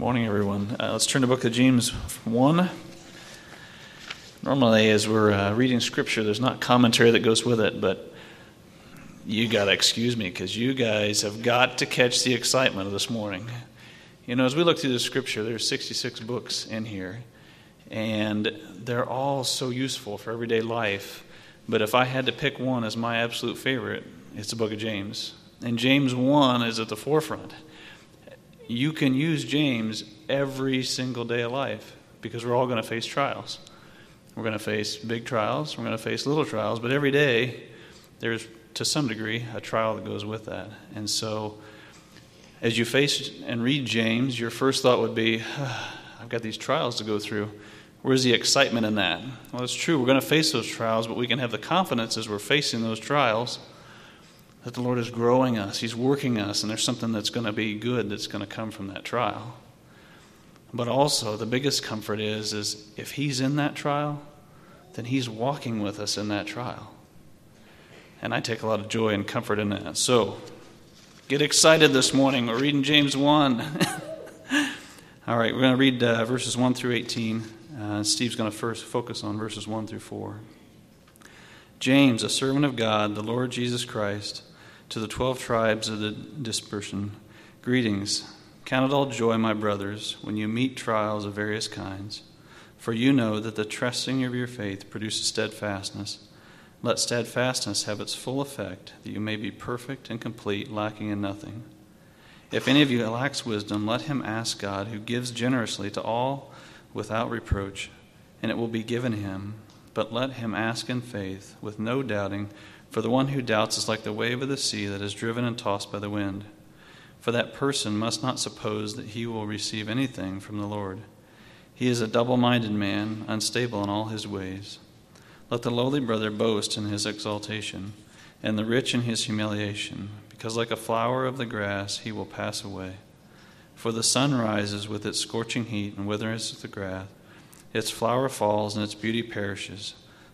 Morning, everyone. Uh, let's turn to book of James 1. Normally, as we're uh, reading scripture, there's not commentary that goes with it, but you got to excuse me because you guys have got to catch the excitement of this morning. You know, as we look through the scripture, there's 66 books in here, and they're all so useful for everyday life. But if I had to pick one as my absolute favorite, it's the book of James. And James 1 is at the forefront you can use James every single day of life because we're all going to face trials. We're going to face big trials, we're going to face little trials, but every day there's, to some degree, a trial that goes with that. And so, as you face and read James, your first thought would be, I've got these trials to go through. Where's the excitement in that? Well, it's true, we're going to face those trials, but we can have the confidence as we're facing those trials that the Lord is growing us, He's working us, and there's something that's going to be good that's going to come from that trial. But also, the biggest comfort is, is if He's in that trial, then He's walking with us in that trial. And I take a lot of joy and comfort in that. So, get excited this morning. We're reading James 1. All right, we're going to read uh, verses 1 through 18. Uh, Steve's going to first focus on verses 1 through 4. James, a servant of God, the Lord Jesus Christ, to the twelve tribes of the dispersion, greetings. Count it all joy, my brothers, when you meet trials of various kinds, for you know that the trusting of your faith produces steadfastness. Let steadfastness have its full effect, that you may be perfect and complete, lacking in nothing. If any of you lacks wisdom, let him ask God, who gives generously to all without reproach, and it will be given him. But let him ask in faith, with no doubting. For the one who doubts is like the wave of the sea that is driven and tossed by the wind. For that person must not suppose that he will receive anything from the Lord. He is a double minded man, unstable in all his ways. Let the lowly brother boast in his exaltation, and the rich in his humiliation, because like a flower of the grass he will pass away. For the sun rises with its scorching heat and withers the grass, its flower falls and its beauty perishes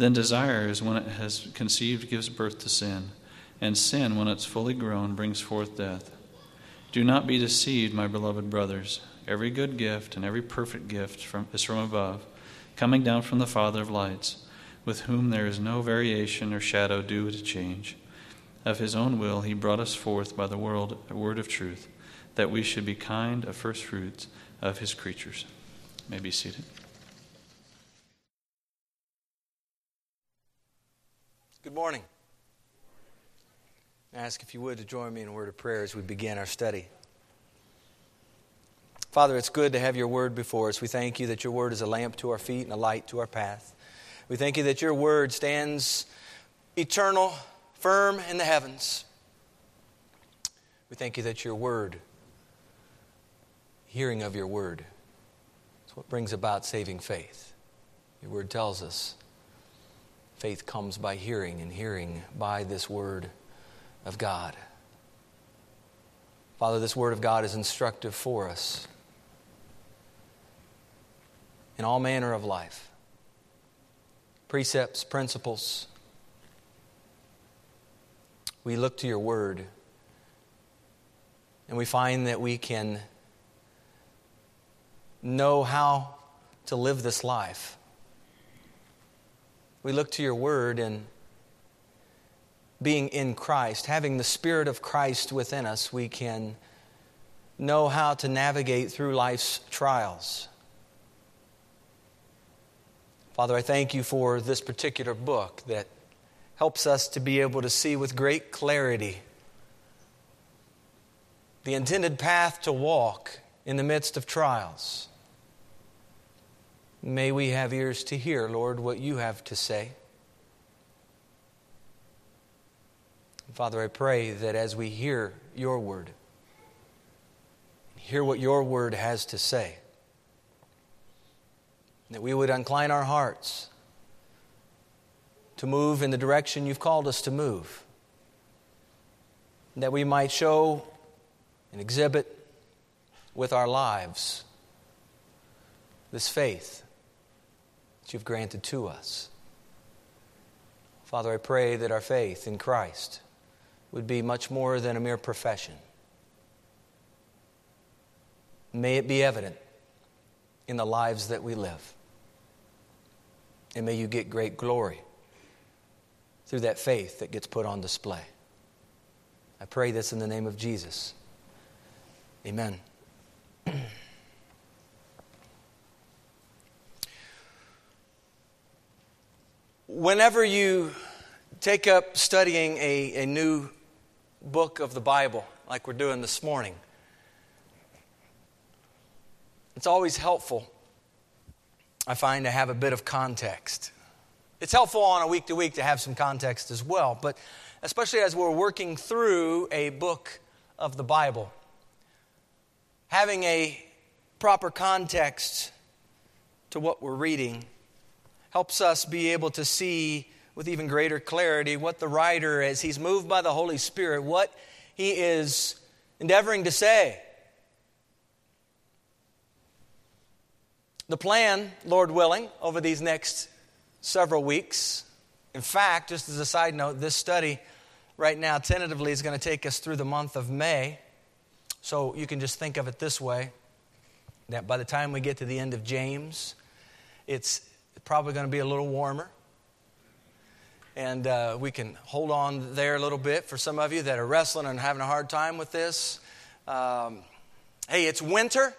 Then desire, is when it has conceived, gives birth to sin, and sin, when it's fully grown, brings forth death. Do not be deceived, my beloved brothers. Every good gift and every perfect gift from, is from above, coming down from the Father of lights, with whom there is no variation or shadow due to change. Of his own will, he brought us forth by the word, word of truth, that we should be kind of first fruits of his creatures. May be seated. Good morning. I ask if you would to join me in a word of prayer as we begin our study. Father, it's good to have your word before us. We thank you that your word is a lamp to our feet and a light to our path. We thank you that your word stands eternal, firm in the heavens. We thank you that your word, hearing of your word, is what brings about saving faith. Your word tells us Faith comes by hearing, and hearing by this word of God. Father, this word of God is instructive for us in all manner of life precepts, principles. We look to your word and we find that we can know how to live this life we look to your word and being in Christ, having the Spirit of Christ within us, we can know how to navigate through life's trials. Father, I thank you for this particular book that helps us to be able to see with great clarity the intended path to walk in the midst of trials. May we have ears to hear, Lord, what you have to say. Father, I pray that as we hear your word, hear what your word has to say, that we would incline our hearts to move in the direction you've called us to move, that we might show and exhibit with our lives this faith you've granted to us. Father, I pray that our faith in Christ would be much more than a mere profession. May it be evident in the lives that we live. And may you get great glory through that faith that gets put on display. I pray this in the name of Jesus. Amen. Whenever you take up studying a, a new book of the Bible, like we're doing this morning, it's always helpful, I find, to have a bit of context. It's helpful on a week to week to have some context as well, but especially as we're working through a book of the Bible, having a proper context to what we're reading helps us be able to see with even greater clarity what the writer, as he's moved by the Holy Spirit, what he is endeavoring to say. The plan, Lord willing, over these next several weeks, in fact, just as a side note, this study right now tentatively is going to take us through the month of May. So you can just think of it this way that by the time we get to the end of James, it's probably going to be a little warmer. And uh, we can hold on there a little bit for some of you that are wrestling and having a hard time with this. Um, hey, it's winter.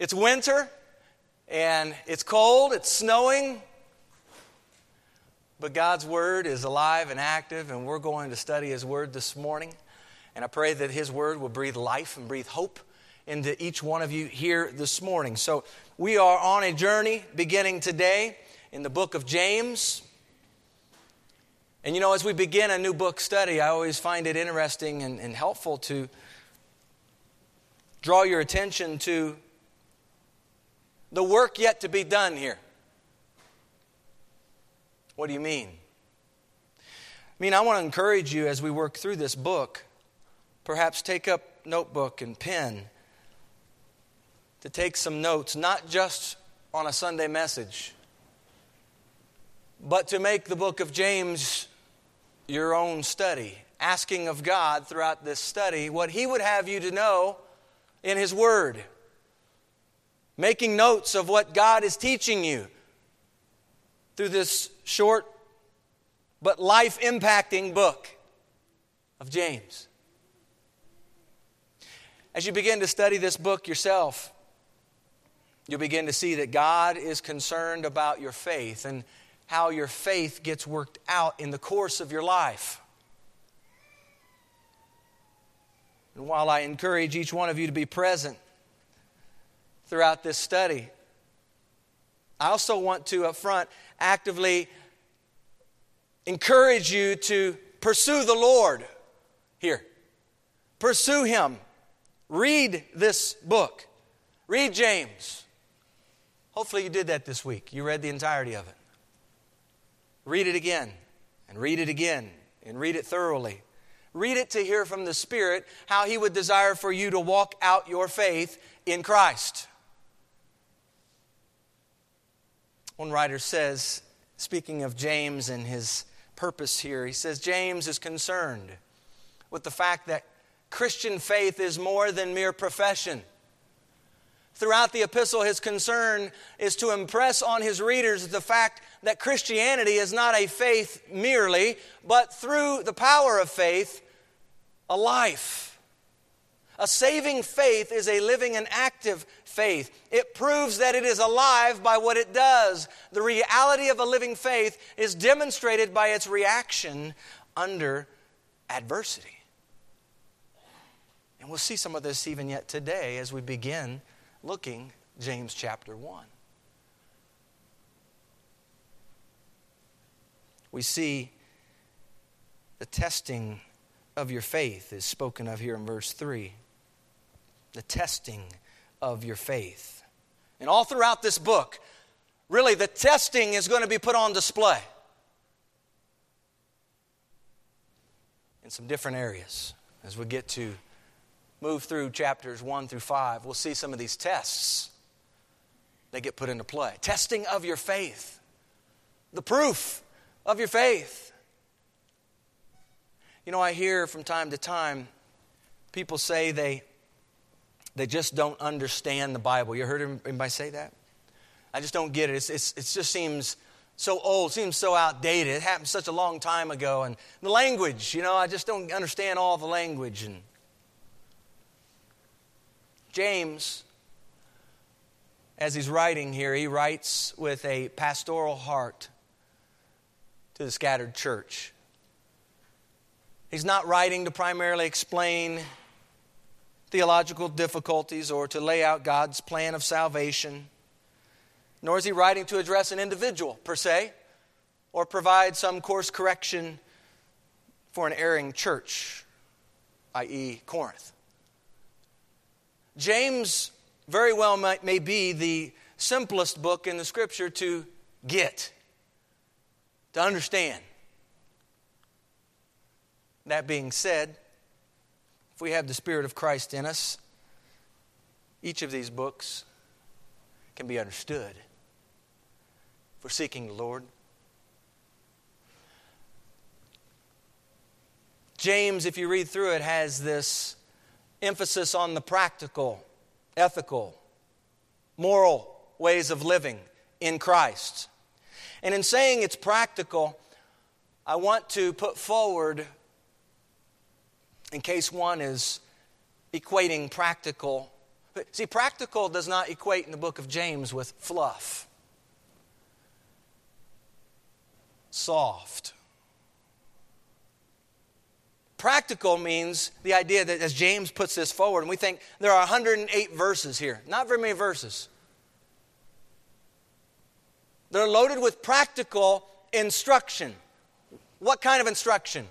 It's winter, and it's cold, it's snowing. But God's Word is alive and active, and we're going to study His Word this morning. And I pray that His Word will breathe life and breathe hope into each one of you here this morning. So, we are on a journey beginning today in the book of James. And you know, as we begin a new book study, I always find it interesting and, and helpful to draw your attention to the work yet to be done here. What do you mean? I mean, I want to encourage you as we work through this book, perhaps take up notebook and pen to take some notes, not just on a Sunday message, but to make the book of James your own study, asking of God throughout this study what He would have you to know in His Word, making notes of what God is teaching you through this short but life impacting book of James. As you begin to study this book yourself, you'll begin to see that God is concerned about your faith and how your faith gets worked out in the course of your life. And while I encourage each one of you to be present throughout this study, I also want to up front actively encourage you to pursue the Lord here. Pursue Him. Read this book. Read James. Hopefully, you did that this week. You read the entirety of it. Read it again, and read it again, and read it thoroughly. Read it to hear from the Spirit how He would desire for you to walk out your faith in Christ. One writer says, speaking of James and his purpose here, he says, James is concerned with the fact that Christian faith is more than mere profession. Throughout the epistle, his concern is to impress on his readers the fact that Christianity is not a faith merely, but through the power of faith, a life. A saving faith is a living and active faith. It proves that it is alive by what it does. The reality of a living faith is demonstrated by its reaction under adversity. And we'll see some of this even yet today as we begin looking James chapter 1. We see the testing of your faith is spoken of here in verse 3. The testing of your faith. And all throughout this book, really the testing is going to be put on display in some different areas as we get to move through chapters 1 through 5 we'll see some of these tests that get put into play testing of your faith the proof of your faith you know i hear from time to time people say they they just don't understand the bible you heard anybody say that I just don't get it. It's, it's, it just seems so old, seems so outdated. It happened such a long time ago. And the language, you know, I just don't understand all the language. And James, as he's writing here, he writes with a pastoral heart to the scattered church. He's not writing to primarily explain theological difficulties or to lay out God's plan of salvation nor is he writing to address an individual per se or provide some course correction for an erring church, i.e., Corinth. James very well might, may be the simplest book in the scripture to get, to understand. That being said, if we have the Spirit of Christ in us, each of these books can be understood for seeking the Lord. James, if you read through it, has this emphasis on the practical, ethical, moral ways of living in Christ. And in saying it's practical, I want to put forward, in case one is equating practical. See, practical does not equate in the book of James with fluff. soft. Practical means the idea that, as James puts this forward, and we think there are 108 verses here. Not very many verses. They're loaded with practical instruction. What kind of instruction?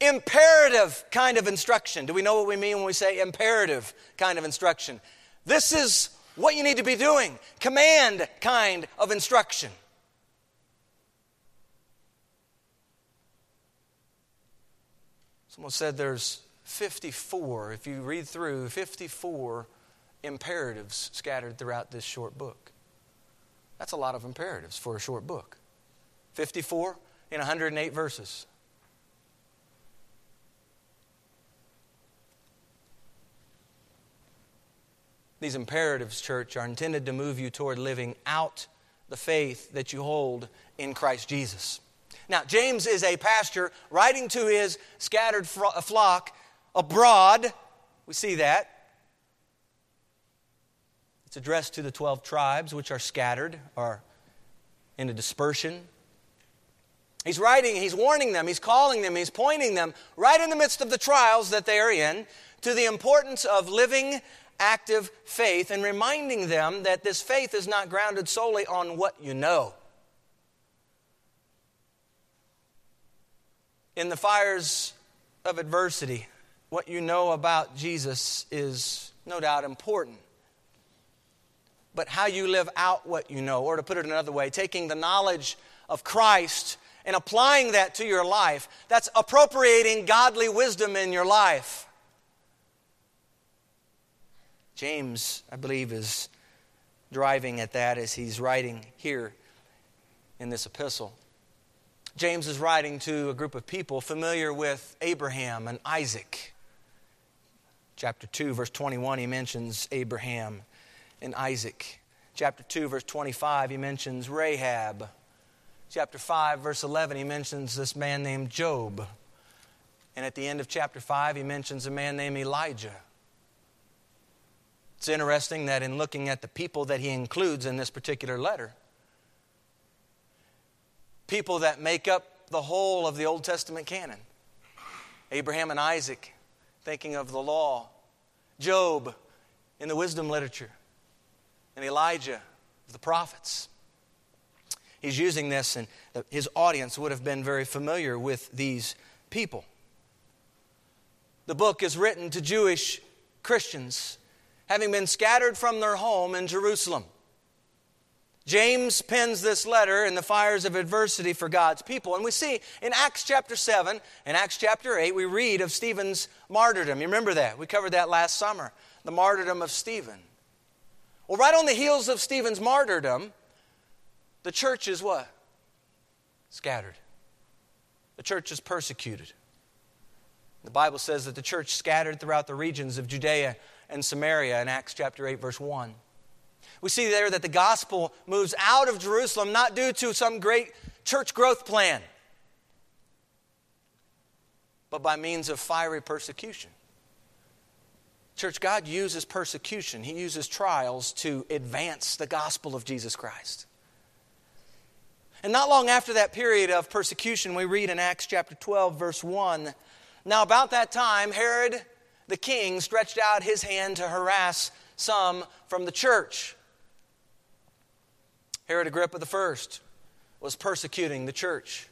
Imperative kind of instruction. Do we know what we mean when we say imperative kind of instruction? This is what you need to be doing. Command kind of instruction. Someone said there's 54, if you read through, 54 imperatives scattered throughout this short book. That's a lot of imperatives for a short book. 54 in 108 verses. These imperatives, church, are intended to move you toward living out the faith that you hold in Christ Jesus. Now, James is a pastor writing to his scattered flock abroad. We see that. It's addressed to the 12 tribes, which are scattered, are in a dispersion. He's writing, he's warning them, he's calling them, he's pointing them right in the midst of the trials that they are in to the importance of living active faith and reminding them that this faith is not grounded solely on what you know. In the fires of adversity, what you know about Jesus is no doubt important. But how you live out what you know, or to put it another way, taking the knowledge of Christ and applying that to your life, that's appropriating godly wisdom in your life. James, I believe, is driving at that as he's writing here in this epistle. James is writing to a group of people familiar with Abraham and Isaac. Chapter 2, verse 21, he mentions Abraham and Isaac. Chapter 2, verse 25, he mentions Rahab. Chapter 5, verse 11, he mentions this man named Job. And at the end of chapter 5, he mentions a man named Elijah. It's interesting that in looking at the people that he includes in this particular letter, people that make up the whole of the Old Testament canon Abraham and Isaac, thinking of the law, Job in the wisdom literature, and Elijah of the prophets. He's using this, and his audience would have been very familiar with these people. The book is written to Jewish Christians having been scattered from their home in Jerusalem. James pens this letter in the fires of adversity for God's people. And we see in Acts chapter 7 and Acts chapter 8, we read of Stephen's martyrdom. You remember that? We covered that last summer. The martyrdom of Stephen. Well, right on the heels of Stephen's martyrdom, the church is what? Scattered. The church is persecuted. The Bible says that the church scattered throughout the regions of Judea and Samaria in Acts chapter 8, verse 1. We see there that the gospel moves out of Jerusalem not due to some great church growth plan, but by means of fiery persecution. Church, God uses persecution, He uses trials to advance the gospel of Jesus Christ. And not long after that period of persecution, we read in Acts chapter 12, verse 1 Now, about that time, Herod the king stretched out his hand to harass some from the church. Herod Agrippa I was persecuting the church.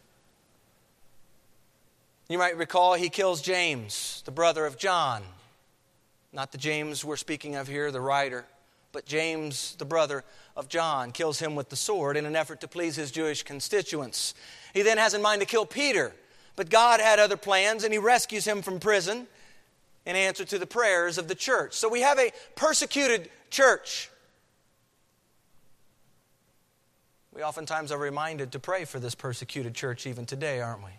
You might recall he kills James, the brother of John. Not the James we're speaking of here, the writer, but James, the brother of John, kills him with the sword in an effort to please his Jewish constituents. He then has in mind to kill Peter, but God had other plans and he rescues him from prison in answer to the prayers of the church. So we have a persecuted church. We oftentimes are reminded to pray for this persecuted church even today, aren't we?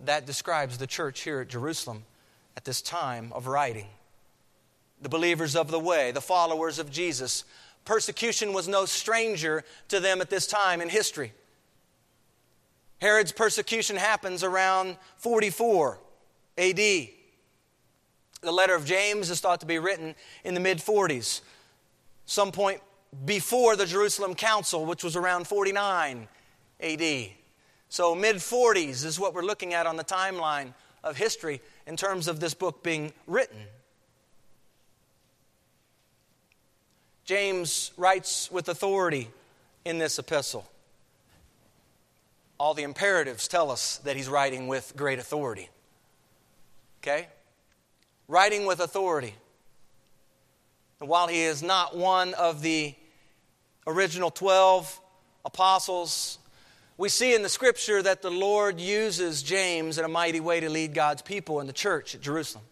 That describes the church here at Jerusalem at this time of writing. The believers of the way, the followers of Jesus. Persecution was no stranger to them at this time in history. Herod's persecution happens around 44 AD. The letter of James is thought to be written in the mid 40s, some point before the Jerusalem Council, which was around 49 AD. So, mid 40s is what we're looking at on the timeline of history in terms of this book being written. James writes with authority in this epistle. All the imperatives tell us that he's writing with great authority. Okay? Writing with authority. And while he is not one of the original 12 apostles, we see in the scripture that the Lord uses James in a mighty way to lead God's people in the church at Jerusalem.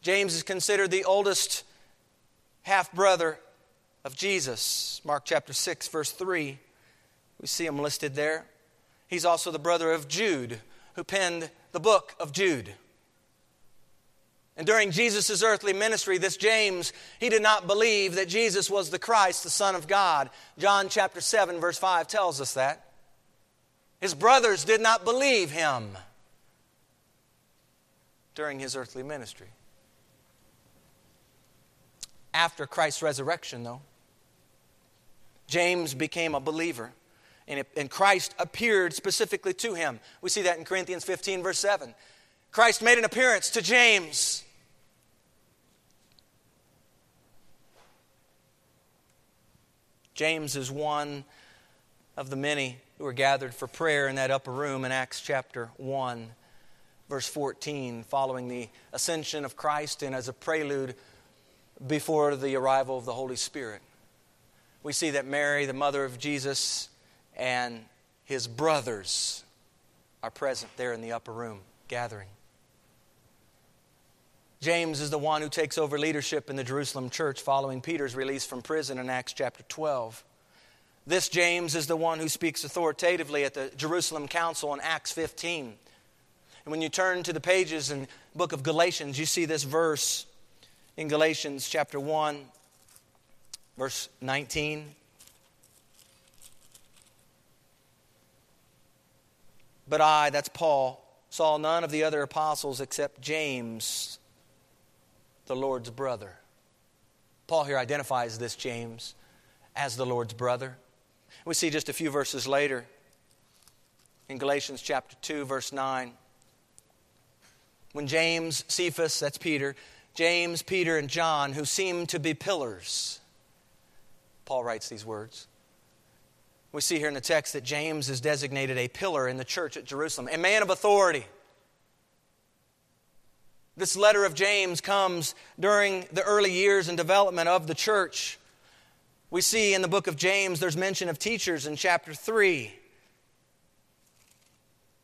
James is considered the oldest half brother of Jesus. Mark chapter 6, verse 3. We see him listed there. He's also the brother of Jude, who penned the book of Jude. And during Jesus' earthly ministry, this James, he did not believe that Jesus was the Christ, the Son of God. John chapter 7, verse 5 tells us that. His brothers did not believe him during his earthly ministry. After Christ's resurrection, though, James became a believer. And, Christ appeared specifically to him. We see that in Corinthians 15, verse 7. Christ made an appearance to James. James is one of the many who were gathered for prayer in that upper room in Acts chapter 1, verse 14, following the ascension of Christ and as a prelude before the arrival of the Holy Spirit. We see that Mary, the mother of Jesus, and his brothers are present there in the upper room gathering. James is the one who takes over leadership in the Jerusalem church following Peter's release from prison in Acts chapter 12. This James is the one who speaks authoritatively at the Jerusalem Council in Acts 15. And when you turn to the pages in the book of Galatians, you see this verse in Galatians chapter 1, verse 19. But I, that's Paul, saw none of the other apostles except James, the Lord's brother. Paul here identifies this James as the Lord's brother. We see just a few verses later in Galatians chapter 2, verse 9. When James, Cephas, that's Peter, James, Peter, and John, who seem to be pillars, Paul writes these words. We see here in the text that James is designated a pillar in the church at Jerusalem, a man of authority. This letter of James comes during the early years and development of the church. We see in the book of James, there's mention of teachers in chapter 3.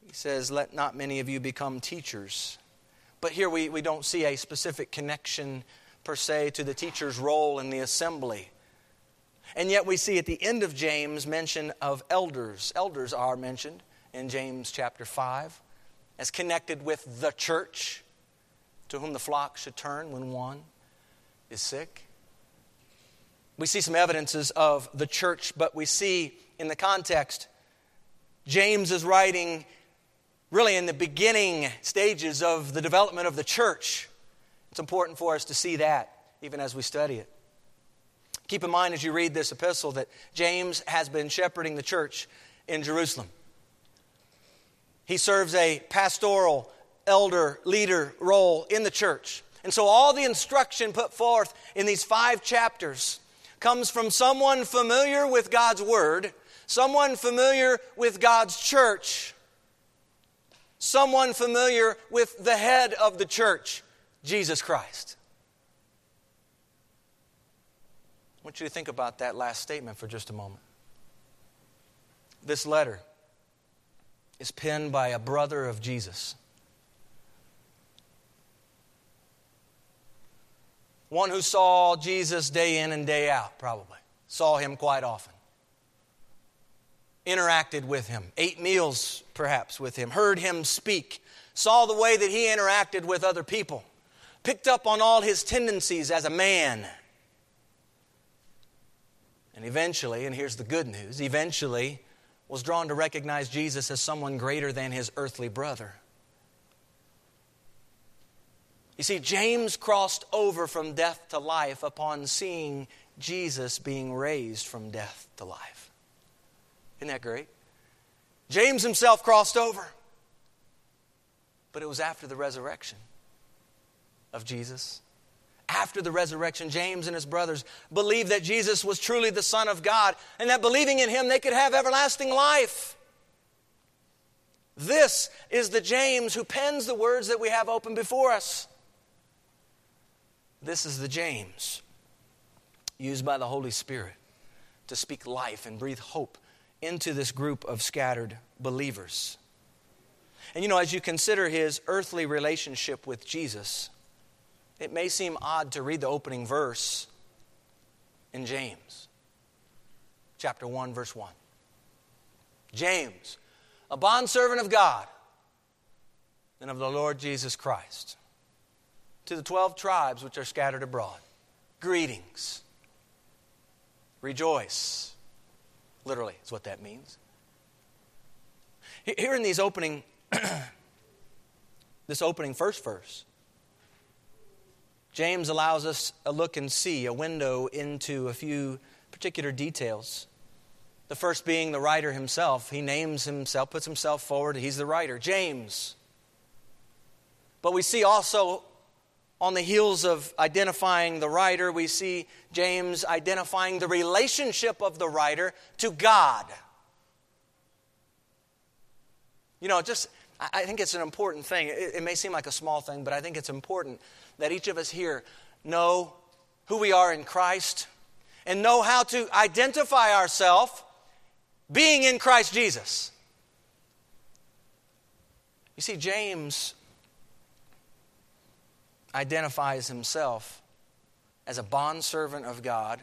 He says, Let not many of you become teachers. But here we, we don't see a specific connection per se to the teacher's role in the assembly. And yet we see at the end of James mention of elders. Elders are mentioned in James chapter 5 as connected with the church to whom the flock should turn when one is sick. We see some evidences of the church, but we see in the context, James is writing really in the beginning stages of the development of the church. It's important for us to see that even as we study it. Keep in mind as you read this epistle that James has been shepherding the church in Jerusalem. He serves a pastoral, elder, leader role in the church. And so all the instruction put forth in these five chapters comes from someone familiar with God's Word, someone familiar with God's church, someone familiar with the head of the church, Jesus Christ. I want you to think about that last statement for just a moment. This letter is penned by a brother of Jesus. One who saw Jesus day in and day out, probably. Saw him quite often. Interacted with him, ate meals perhaps with him, heard him speak, saw the way that he interacted with other people, picked up on all his tendencies as a man. And eventually, and here's the good news, eventually was drawn to recognize Jesus as someone greater than his earthly brother. You see, James crossed over from death to life upon seeing Jesus being raised from death to life. Isn't that great? James himself crossed over. But it was after the resurrection of Jesus. After the resurrection, James and his brothers believed that Jesus was truly the Son of God and that believing in him, they could have everlasting life. This is the James who pens the words that we have open before us. This is the James used by the Holy Spirit to speak life and breathe hope into this group of scattered believers. And you know, as you consider his earthly relationship with Jesus, it may seem odd to read the opening verse in James, chapter 1, verse 1. James, a bondservant of God and of the Lord Jesus Christ to the 12 tribes which are scattered abroad. Greetings. Rejoice. Literally, is what that means. Here in these opening, this opening first verse, James allows us a look and see, a window into a few particular details. The first being the writer himself. He names himself, puts himself forward. He's the writer, James. But we see also on the heels of identifying the writer, we see James identifying the relationship of the writer to God. You know, just, I think it's an important thing. It, it may seem like a small thing, but I think it's important that each of us here know who we are in Christ and know how to identify ourselves being in Christ Jesus. You see, James identifies himself as a bondservant of God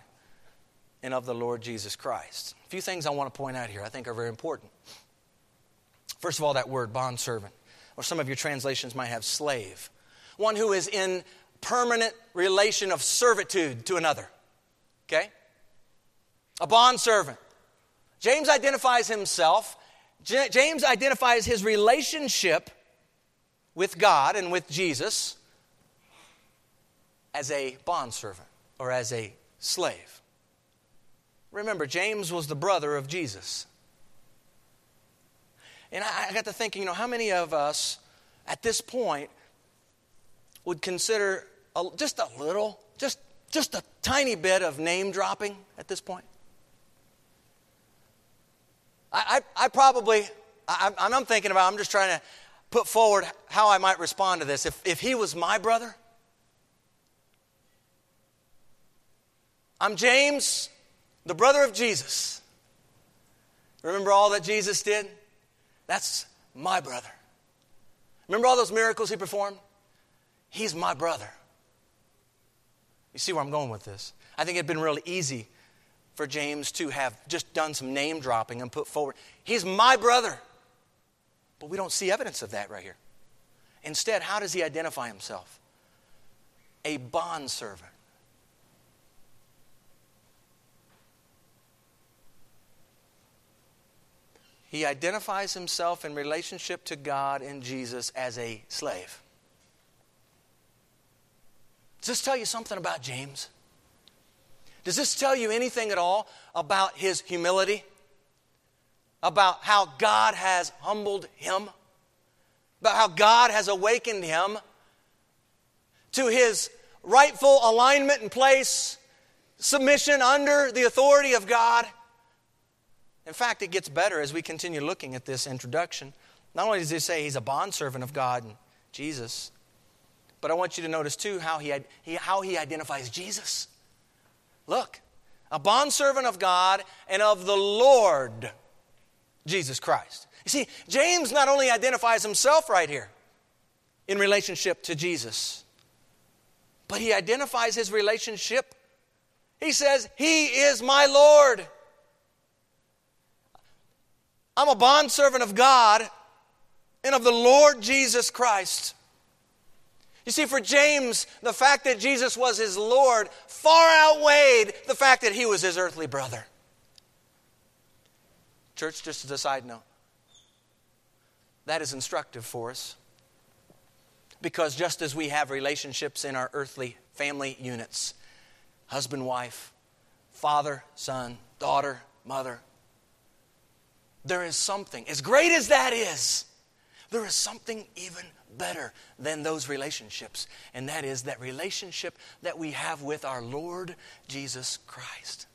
and of the Lord Jesus Christ. A few things I want to point out here I think are very important. First of all, that word bondservant, or some of your translations might have slave. One who is in permanent relation of servitude to another. Okay? A bondservant. James identifies himself, James identifies his relationship with God and with Jesus as a bondservant or as a slave. Remember, James was the brother of Jesus. And I, got to thinking, you know, how many of us at this point would consider a, just a little, just, just a tiny bit of name dropping at this point? I, I, I probably, I, I'm thinking about, I'm just trying to put forward how I might respond to this. If, if he was my brother, I'm James. the brother of Jesus. Remember all that Jesus did? That's my brother. Remember all those miracles he performed? He's my brother. You see where I'm going with this? I think it'd been really easy for James to have just done some name dropping and put forward, He's my brother. But we don't see evidence of that right here. Instead, how does he identify himself? A bondservant. He identifies himself in relationship to God and Jesus as a slave. Does this tell you something about James? Does this tell you anything at all about his humility? About how God has humbled him? About how God has awakened him to his rightful alignment and place, submission under the authority of God? In fact, it gets better as we continue looking at this introduction. Not only does he say he's a bondservant of God and Jesus, but I want you to notice too how he, he, how he identifies Jesus. Look, a bondservant of God and of the Lord Jesus Christ. You see, James not only identifies himself right here in relationship to Jesus, but he identifies his relationship. He says, He is my Lord. I'm a bondservant of God and of the Lord Jesus Christ. You see, for James, the fact that Jesus was his Lord far outweighed the fact that he was his earthly brother. Church, just as a side note, that is instructive for us. Because just as we have relationships in our earthly family units husband, wife, father, son, daughter, mother there is something, as great as that is, there is something even better than those relationships, and that is that relationship that we have with our Lord Jesus Christ.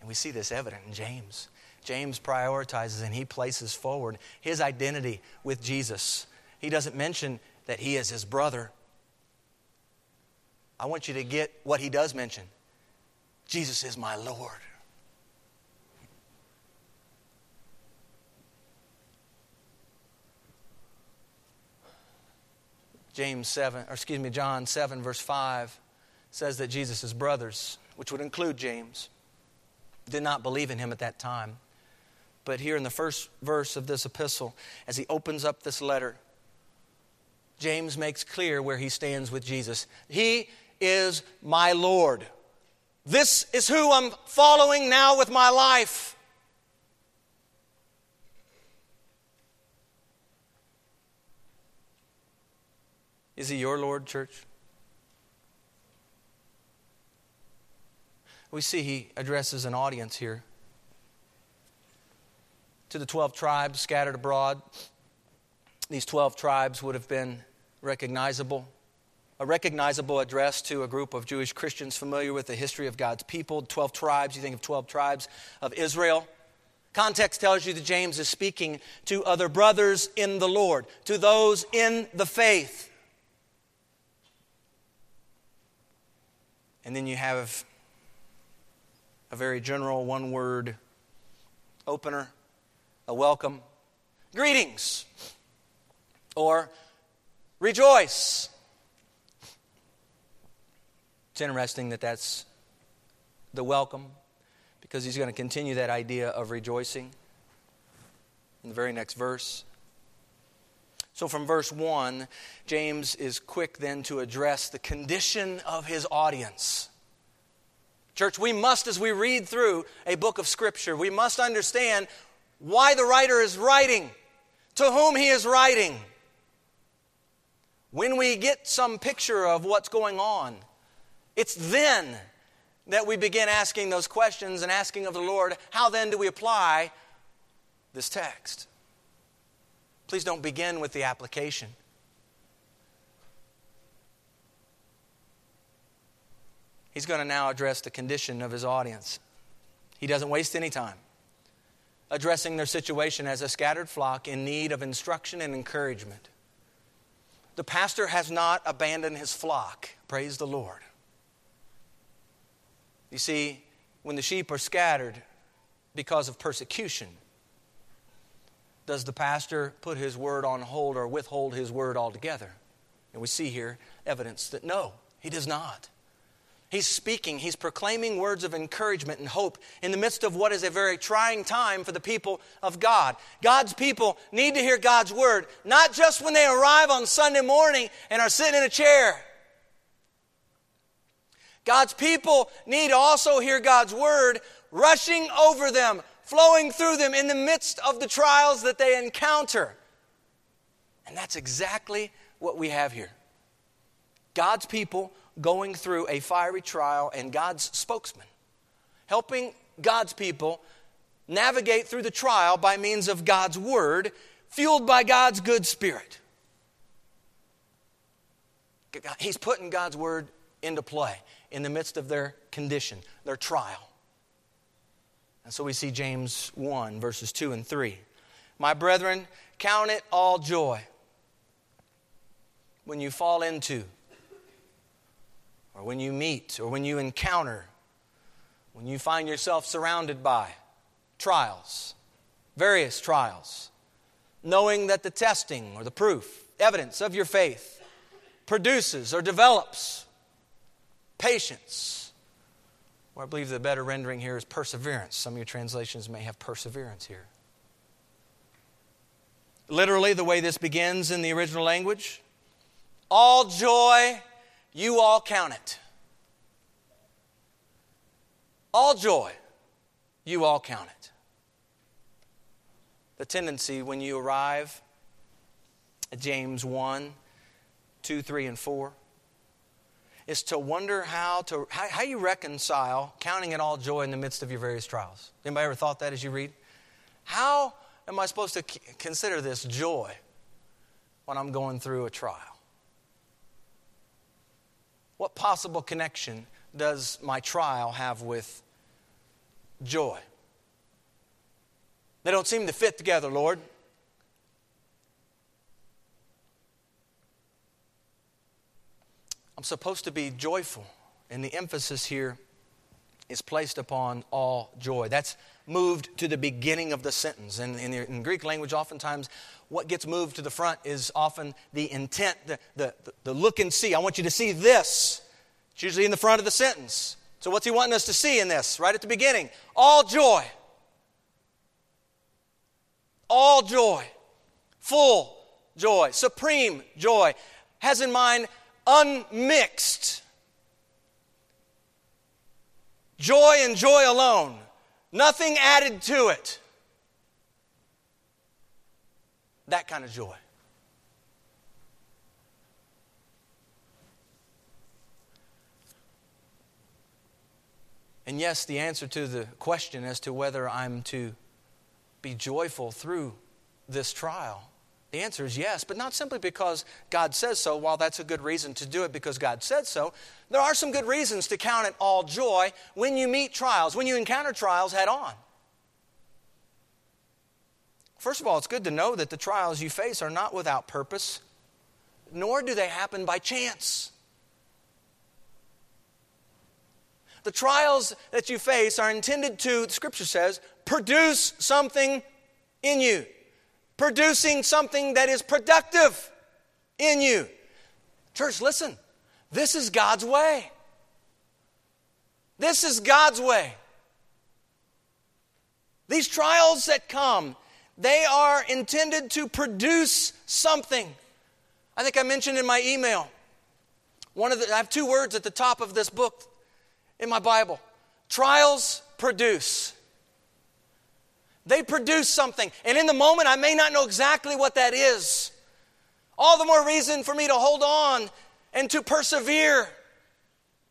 And we see this evident in James. James prioritizes and he places forward his identity with Jesus. He doesn't mention that he is his brother. I want you to get what he does mention Jesus is my Lord. James 7, or excuse me, John 7, verse 5 says that Jesus' brothers, which would include James, did not believe in him at that time. But here in the first verse of this epistle, as he opens up this letter, James makes clear where he stands with Jesus. He is my Lord. This is who I'm following now with my life. Is he your Lord, church? We see he addresses an audience here. To the 12 tribes scattered abroad, these 12 tribes would have been recognizable. A recognizable address to a group of Jewish Christians familiar with the history of God's people. 12 tribes, you think of 12 tribes of Israel. Context tells you that James is speaking to other brothers in the Lord, to those in the faith. And then you have a very general one word opener, a welcome. Greetings. Or rejoice. It's interesting that that's the welcome because he's going to continue that idea of rejoicing in the very next verse. So, from verse 1, James is quick then to address the condition of his audience. Church, we must, as we read through a book of Scripture, we must understand why the writer is writing, to whom he is writing. When we get some picture of what's going on, it's then that we begin asking those questions and asking of the Lord, how then do we apply this text? Please don't begin with the application. He's going to now address the condition of his audience. He doesn't waste any time addressing their situation as a scattered flock in need of instruction and encouragement. The pastor has not abandoned his flock. Praise the Lord. You see, when the sheep are scattered because of persecution, does the pastor put his word on hold or withhold his word altogether? And we see here evidence that no, he does not. He's speaking, he's proclaiming words of encouragement and hope in the midst of what is a very trying time for the people of God. God's people need to hear God's word, not just when they arrive on Sunday morning and are sitting in a chair. God's people need to also hear God's word rushing over them, flowing through them in the midst of the trials that they encounter. And that's exactly what we have here. God's people going through a fiery trial and God's spokesman, helping God's people navigate through the trial by means of God's word, fueled by God's good spirit. He's putting God's word into play in the midst of their condition, their trial. And so we see James 1, verses 2 and 3. My brethren, count it all joy when you fall into or when you meet, or when you encounter, when you find yourself surrounded by trials, various trials, knowing that the testing or the proof, evidence of your faith, produces or develops patience. I believe the better rendering here is perseverance. Some of your translations may have perseverance here. Literally, the way this begins in the original language all joy you all count it. All joy, you all count it. The tendency when you arrive at James 1, 2, 3, and 4 is to wonder how to how, how you reconcile counting it all joy in the midst of your various trials. Anybody ever thought that as you read? How am I supposed to consider this joy when I'm going through a trial? What possible connection does my trial have with joy? They don't seem to fit together, Lord. I'm supposed to be joyful, and the emphasis here is placed upon all joy. That's moved to the beginning of the sentence. And in, in, Greek language, oftentimes what gets moved to the front is often the intent, the, the, the look and see. I want you to see this. It's usually in the front of the sentence. So, what's he wanting us to see in this? Right at the beginning all joy. All joy. Full joy. Supreme joy. Has in mind unmixed. Joy and joy alone. Nothing added to it. That kind of joy. And yes, the answer to the question as to whether I'm to be joyful through this trial, the answer is yes, but not simply because God says so, while that's a good reason to do it because God said so. There are some good reasons to count it all joy when you meet trials, when you encounter trials head on. First of all, it's good to know that the trials you face are not without purpose, nor do they happen by chance. The trials that you face are intended to, the scripture says, produce something in you, producing something that is productive in you. Church, listen, this is God's way. This is God's way. These trials that come, they are intended to produce something. I think I mentioned in my email. One of the, I have two words at the top of this book in my Bible. Trials produce. They produce something. And in the moment, I may not know exactly what that is. All the more reason for me to hold on and to persevere.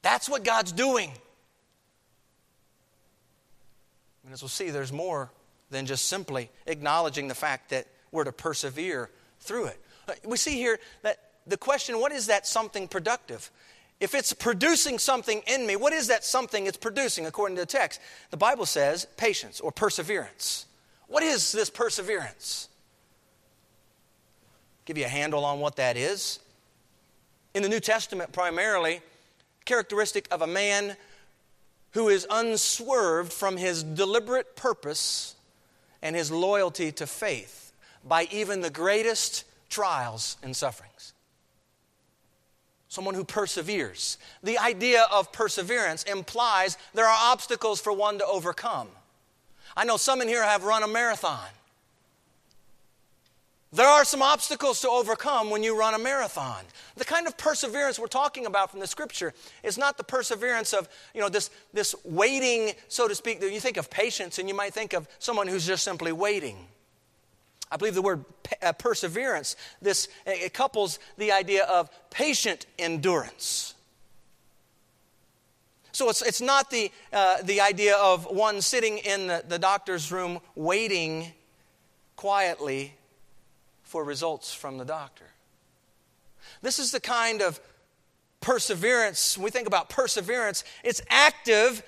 That's what God's doing. And as we'll see, there's more than just simply acknowledging the fact that we're to persevere through it. Uh, we see here that the question what is that something productive? If it's producing something in me, what is that something it's producing according to the text? The Bible says patience or perseverance. What is this perseverance? Give you a handle on what that is. In the New Testament, primarily, characteristic of a man who is unswerved from his deliberate purpose and his loyalty to faith by even the greatest trials and sufferings. Someone who perseveres. The idea of perseverance implies there are obstacles for one to overcome. I know some in here have run a marathon. There are some obstacles to overcome when you run a marathon. The kind of perseverance we're talking about from the scripture is not the perseverance of, you know, this, this waiting, so to speak. You think of patience and you might think of someone who's just simply waiting. I believe the word uh, perseverance, this, it couples the idea of patient endurance. So it's, it's not the, uh, the idea of one sitting in the, the doctor's room waiting quietly for results from the doctor. This is the kind of perseverance, we think about perseverance, it's active,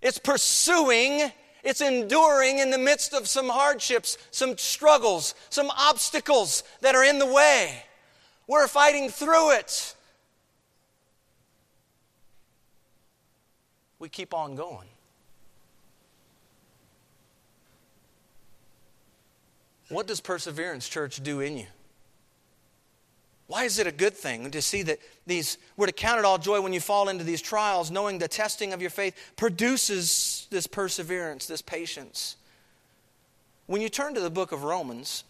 it's pursuing, it's enduring in the midst of some hardships, some struggles, some obstacles that are in the way. We're fighting through it. We keep on going. What does perseverance, church, do in you? Why is it a good thing to see that these, we're to count it all joy when you fall into these trials, knowing the testing of your faith produces this perseverance, this patience? When you turn to the book of Romans,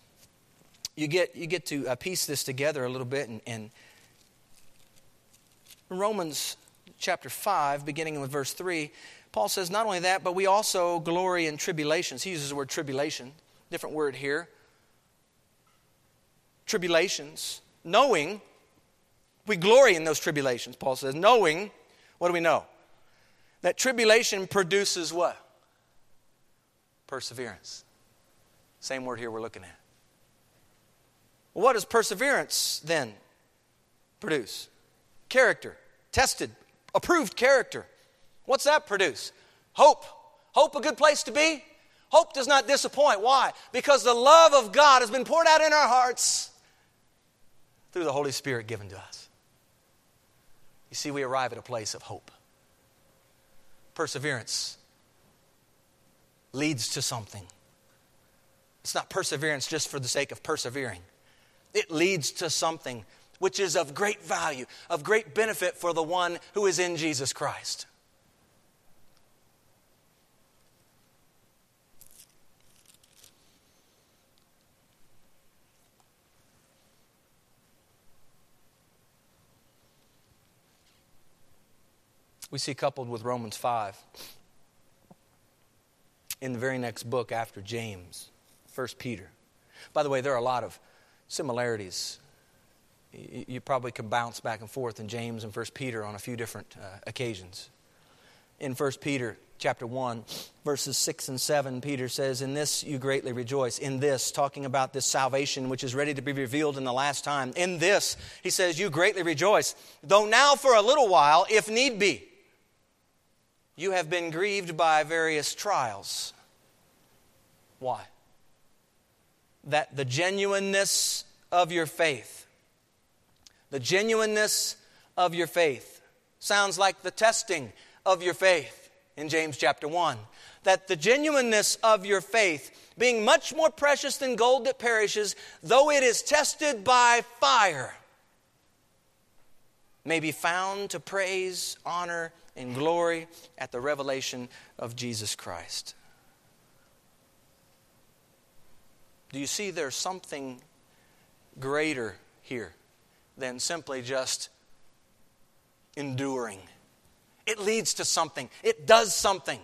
you get, you get to uh, piece this together a little bit. And, and Romans chapter 5, beginning with verse 3, Paul says, Not only that, but we also glory in tribulations. He uses the word tribulation different word here. Tribulations, knowing, we glory in those tribulations, Paul says, knowing, what do we know? That tribulation produces what? Perseverance. Same word here we're looking at. What does perseverance then produce? Character, tested, approved character. What's that produce? Hope. Hope a good place to be? Hope does not disappoint. Why? Because the love of God has been poured out in our hearts through the Holy Spirit given to us. You see, we arrive at a place of hope. Perseverance leads to something. It's not perseverance just for the sake of persevering, it leads to something which is of great value, of great benefit for the one who is in Jesus Christ. We see coupled with Romans 5 in the very next book after James, 1 Peter. By the way, there are a lot of similarities. You probably can bounce back and forth in James and 1 Peter on a few different uh, occasions. In 1 Peter chapter 1, verses 6 and 7, Peter says, In this you greatly rejoice. In this, talking about this salvation which is ready to be revealed in the last time. In this, he says, You greatly rejoice, though now for a little while, if need be you have been grieved by various trials. Why? That the genuineness of your faith, the genuineness of your faith, sounds like the testing of your faith in James chapter 1. That the genuineness of your faith, being much more precious than gold that perishes, though it is tested by fire, may be found to praise, honor, and glory at the revelation of Jesus Christ. Do you see there's something greater here than simply just enduring? It leads to something, it does something.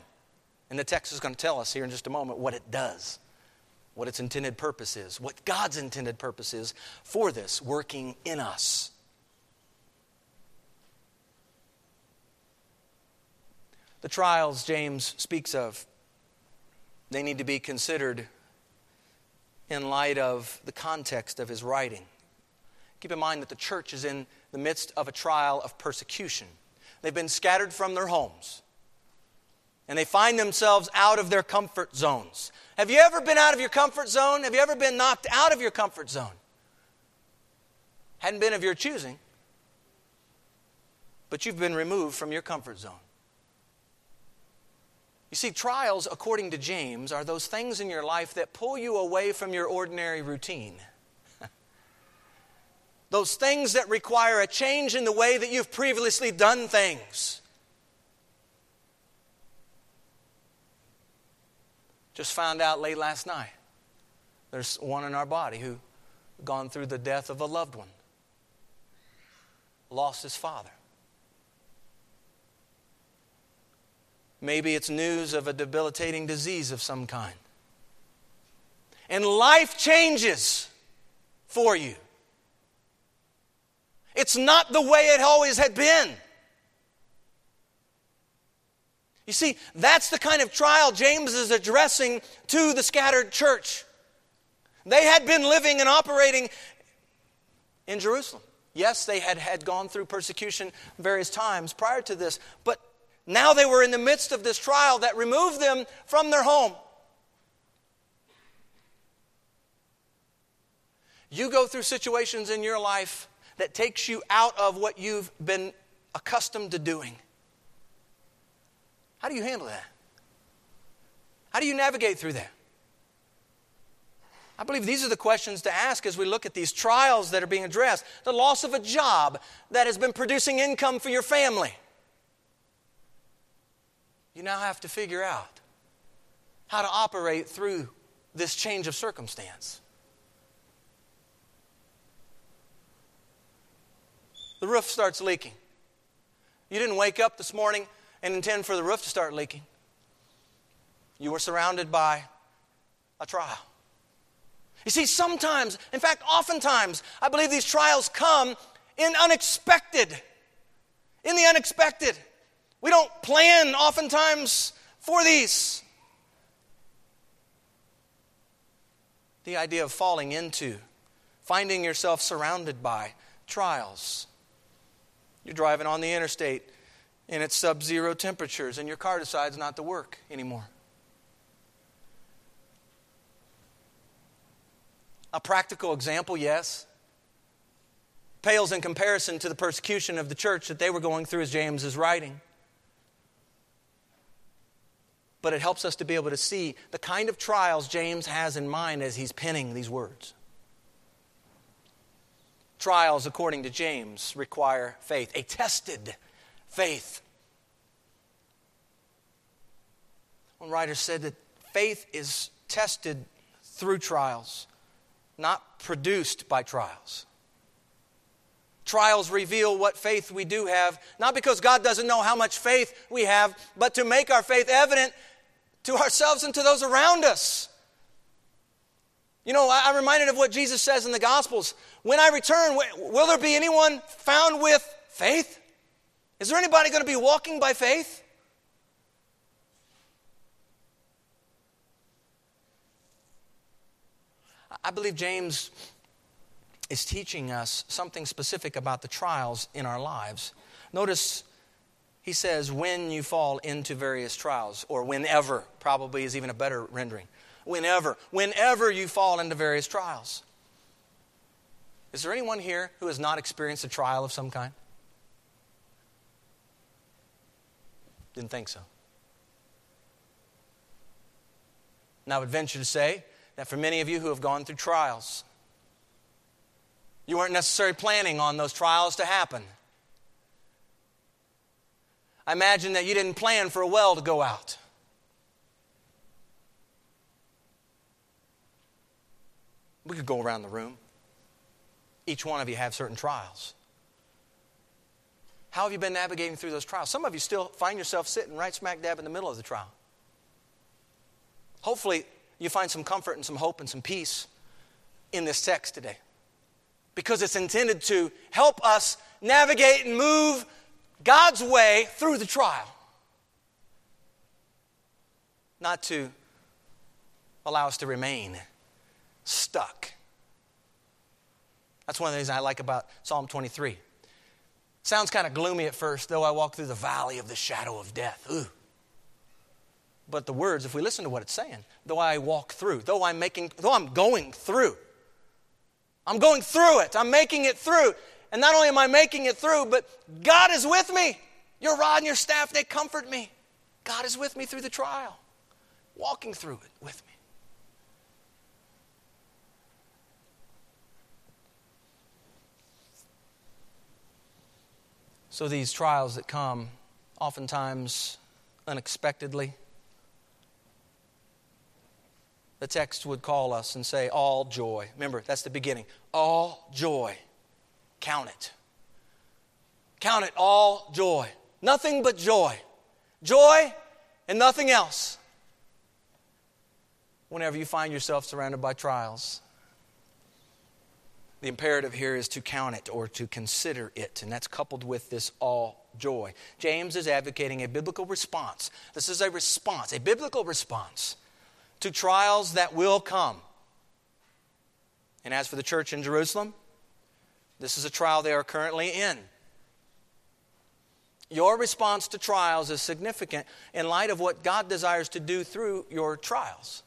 And the text is going to tell us here in just a moment what it does, what its intended purpose is, what God's intended purpose is for this working in us. The trials James speaks of, they need to be considered in light of the context of his writing. Keep in mind that the church is in the midst of a trial of persecution. They've been scattered from their homes, and they find themselves out of their comfort zones. Have you ever been out of your comfort zone? Have you ever been knocked out of your comfort zone? Hadn't been of your choosing, but you've been removed from your comfort zone. You see, trials, according to James, are those things in your life that pull you away from your ordinary routine. those things that require a change in the way that you've previously done things. Just found out late last night. There's one in our body who gone through the death of a loved one. Lost his father. Maybe it's news of a debilitating disease of some kind. And life changes for you. It's not the way it always had been. You see, that's the kind of trial James is addressing to the scattered church. They had been living and operating in Jerusalem. Yes, they had, had gone through persecution various times prior to this, but now they were in the midst of this trial that removed them from their home. You go through situations in your life that takes you out of what you've been accustomed to doing. How do you handle that? How do you navigate through that? I believe these are the questions to ask as we look at these trials that are being addressed. The loss of a job that has been producing income for your family you now have to figure out how to operate through this change of circumstance. The roof starts leaking. You didn't wake up this morning and intend for the roof to start leaking. You were surrounded by a trial. You see, sometimes, in fact, oftentimes, I believe these trials come in unexpected. In the unexpected. We don't plan oftentimes for these. The idea of falling into, finding yourself surrounded by trials. You're driving on the interstate and it's sub zero temperatures, and your car decides not to work anymore. A practical example, yes, pales in comparison to the persecution of the church that they were going through as James is writing but it helps us to be able to see the kind of trials James has in mind as he's penning these words. Trials, according to James, require faith, a tested faith. One writer said that faith is tested through trials, not produced by trials. Trials reveal what faith we do have, not because God doesn't know how much faith we have, but to make our faith evident to ourselves and to those around us. You know, I'm reminded of what Jesus says in the Gospels. When I return, will there be anyone found with faith? Is there anybody going to be walking by faith? I believe James is teaching us something specific about the trials in our lives. Notice he says, when you fall into various trials, or whenever, probably is even a better rendering. Whenever, whenever you fall into various trials. Is there anyone here who has not experienced a trial of some kind? Didn't think so. Now, I would venture to say that for many of you who have gone through trials, you weren't necessarily planning on those trials to happen. I imagine that you didn't plan for a well to go out. We could go around the room. Each one of you have certain trials. How have you been navigating through those trials? Some of you still find yourself sitting right smack dab in the middle of the trial. Hopefully, you find some comfort and some hope and some peace in this text today because it's intended to help us navigate and move God's way through the trial, not to allow us to remain stuck. That's one of the things I like about Psalm 23. Sounds kind of gloomy at first, though I walk through the valley of the shadow of death. Ooh. But the words, if we listen to what it's saying, though I walk through, though I'm making, though I'm going through, I'm going through it, I'm making it through. And not only am I making it through, but God is with me. Your rod and your staff, they comfort me. God is with me through the trial, walking through it with me. So, these trials that come, oftentimes unexpectedly, the text would call us and say, All joy. Remember, that's the beginning. All joy. Count it. Count it all joy. Nothing but joy. Joy and nothing else. Whenever you find yourself surrounded by trials, the imperative here is to count it or to consider it, and that's coupled with this all joy. James is advocating a biblical response. This is a response, a biblical response to trials that will come. And as for the church in Jerusalem, this is a trial they are currently in. Your response to trials is significant in light of what God desires to do through your trials.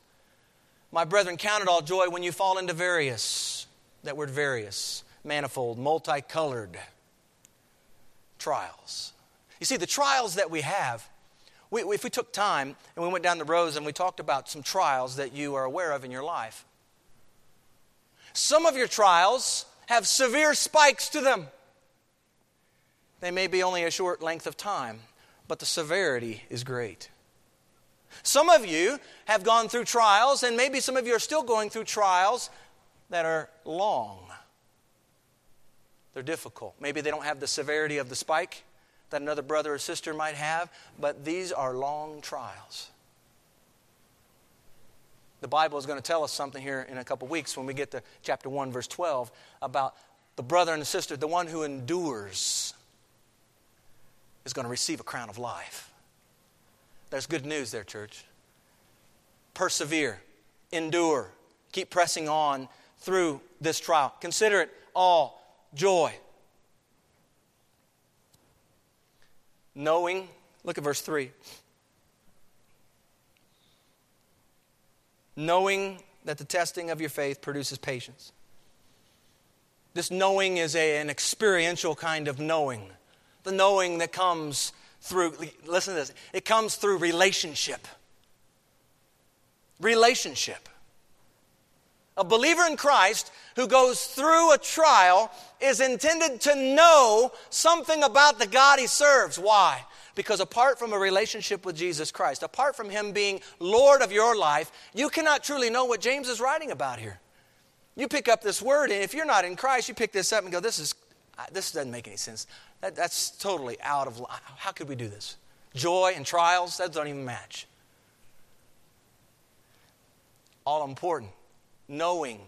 My brethren, count it all joy when you fall into various, that word various, manifold, multicolored trials. You see, the trials that we have we, if we took time and we went down the rows and we talked about some trials that you are aware of in your life, some of your trials have severe spikes to them. They may be only a short length of time, but the severity is great. Some of you have gone through trials, and maybe some of you are still going through trials that are long. They're difficult. Maybe they don't have the severity of the spike, that another brother or sister might have, but these are long trials. The Bible is going to tell us something here in a couple weeks when we get to chapter 1, verse 12, about the brother and the sister, the one who endures is going to receive a crown of life. There's good news there, church. Persevere, endure, keep pressing on through this trial. Consider it all joy. knowing, look at verse 3. Knowing that the testing of your faith produces patience. This knowing is a, an experiential kind of knowing. The knowing that comes through, listen to this, it comes through relationship. Relationship. A believer in Christ who goes through a trial is intended to know something about the God he serves. Why? Because apart from a relationship with Jesus Christ, apart from him being Lord of your life, you cannot truly know what James is writing about here. You pick up this word, and if you're not in Christ, you pick this up and go, This, is, this doesn't make any sense. That, that's totally out of How could we do this? Joy and trials, that don't even match. All important knowing,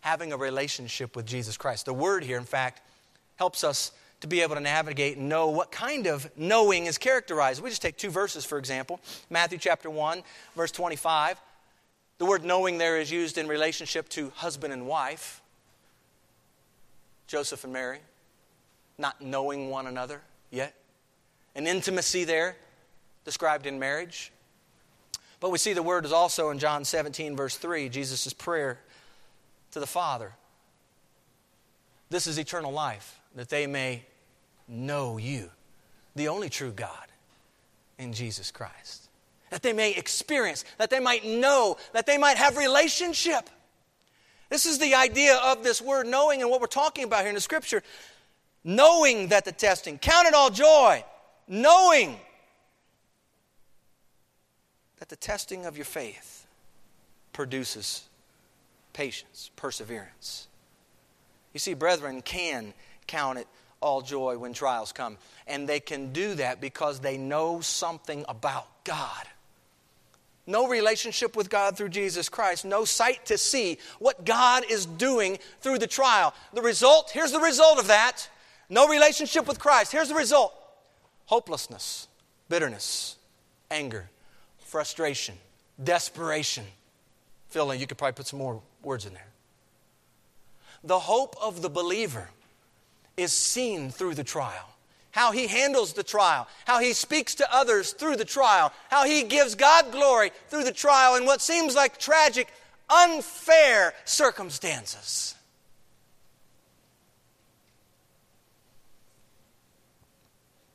having a relationship with Jesus Christ. The word here, in fact, helps us to be able to navigate and know what kind of knowing is characterized. We just take two verses, for example Matthew chapter 1, verse 25. The word knowing there is used in relationship to husband and wife, Joseph and Mary, not knowing one another yet. An intimacy there described in marriage. But we see the word is also in John 17, verse 3, Jesus' prayer to the Father. This is eternal life, that they may know you, the only true God, in Jesus Christ. That they may experience, that they might know, that they might have relationship. This is the idea of this word knowing and what we're talking about here in the scripture. Knowing that the testing, count it all joy, knowing that the testing of your faith produces patience, perseverance. You see, brethren can count it all joy when trials come. And they can do that because they know something about God. No relationship with God through Jesus Christ, no sight to see what God is doing through the trial. The result, here's the result of that no relationship with Christ. Here's the result hopelessness, bitterness, anger, frustration, desperation. Phil, you could probably put some more words in there. The hope of the believer is seen through the trial. How he handles the trial, how he speaks to others through the trial, how he gives God glory through the trial in what seems like tragic, unfair circumstances.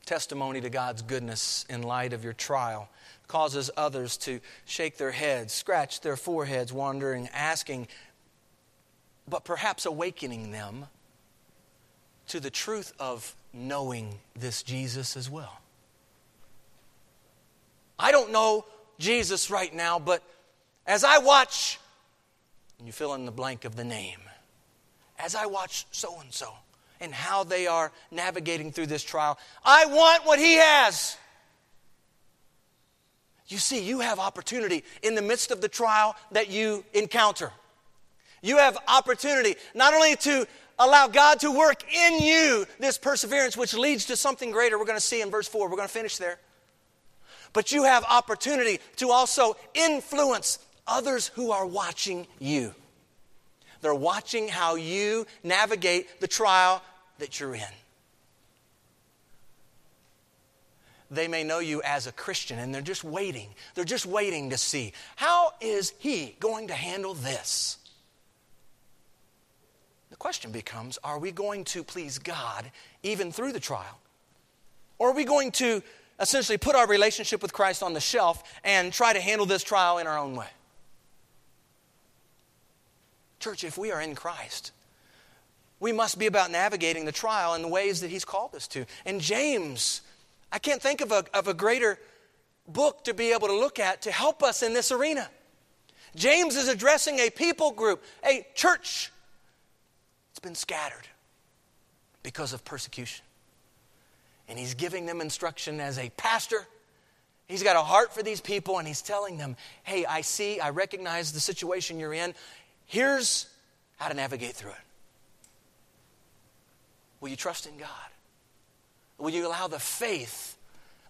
Testimony to God's goodness in light of your trial causes others to shake their heads, scratch their foreheads, wondering, asking, but perhaps awakening them to the truth of knowing this Jesus as well. I don't know Jesus right now, but as I watch, and you fill in the blank of the name, as I watch so and so and how they are navigating through this trial, I want what he has. You see, you have opportunity in the midst of the trial that you encounter. You have opportunity not only to allow God to work in you this perseverance, which leads to something greater. We're going to see in verse 4. We're going to finish there. But you have opportunity to also influence others who are watching you. They're watching how you navigate the trial that you're in. They may know you as a Christian and they're just waiting. They're just waiting to see how is he going to handle this? The question becomes are we going to please God even through the trial? Or are we going to essentially put our relationship with Christ on the shelf and try to handle this trial in our own way? Church, if we are in Christ, we must be about navigating the trial in the ways that He's called us to. And James, I can't think of a, of a greater book to be able to look at to help us in this arena. James is addressing a people group, a church been scattered because of persecution. And he's giving them instruction as a pastor. He's got a heart for these people and he's telling them, hey, I see, I recognize the situation you're in. Here's how to navigate through it. Will you trust in God? Will you allow the faith,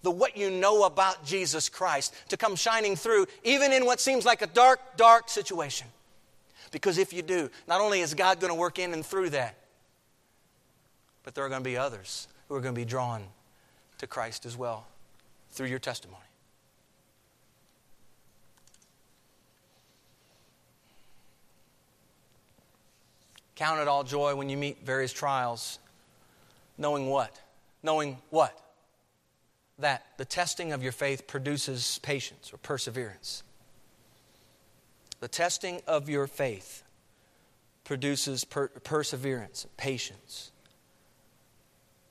the what you know about Jesus Christ, to come shining through, even in what seems like a dark, dark situation? Because if you do, not only is God going to work in and through that, but there are going to be others who are going to be drawn to Christ as well through your testimony. Count it all joy when you meet various trials, knowing what? Knowing what? That the testing of your faith produces patience or perseverance. The testing of your faith produces per- perseverance, patience.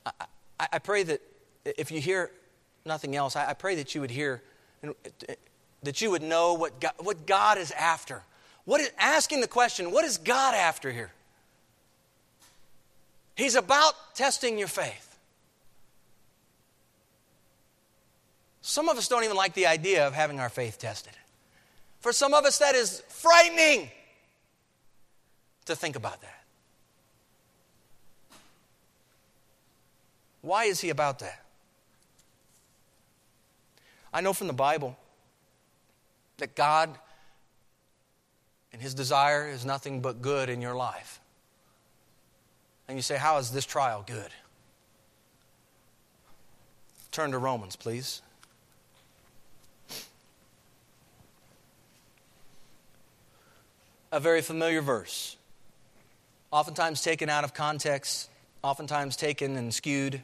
I, I, I, pray that if you hear nothing else, I, I pray that you would hear, that you would know what God, what God is after. What is, asking the question, what is God after here? He's about testing your faith. Some of us don't even like the idea of having our faith tested. For some of us, that is frightening to think about that. Why is he about that? I know from the Bible that God and his desire is nothing but good in your life. And you say, How is this trial good? Turn to Romans, please. A very familiar verse, oftentimes taken out of context, oftentimes taken and skewed.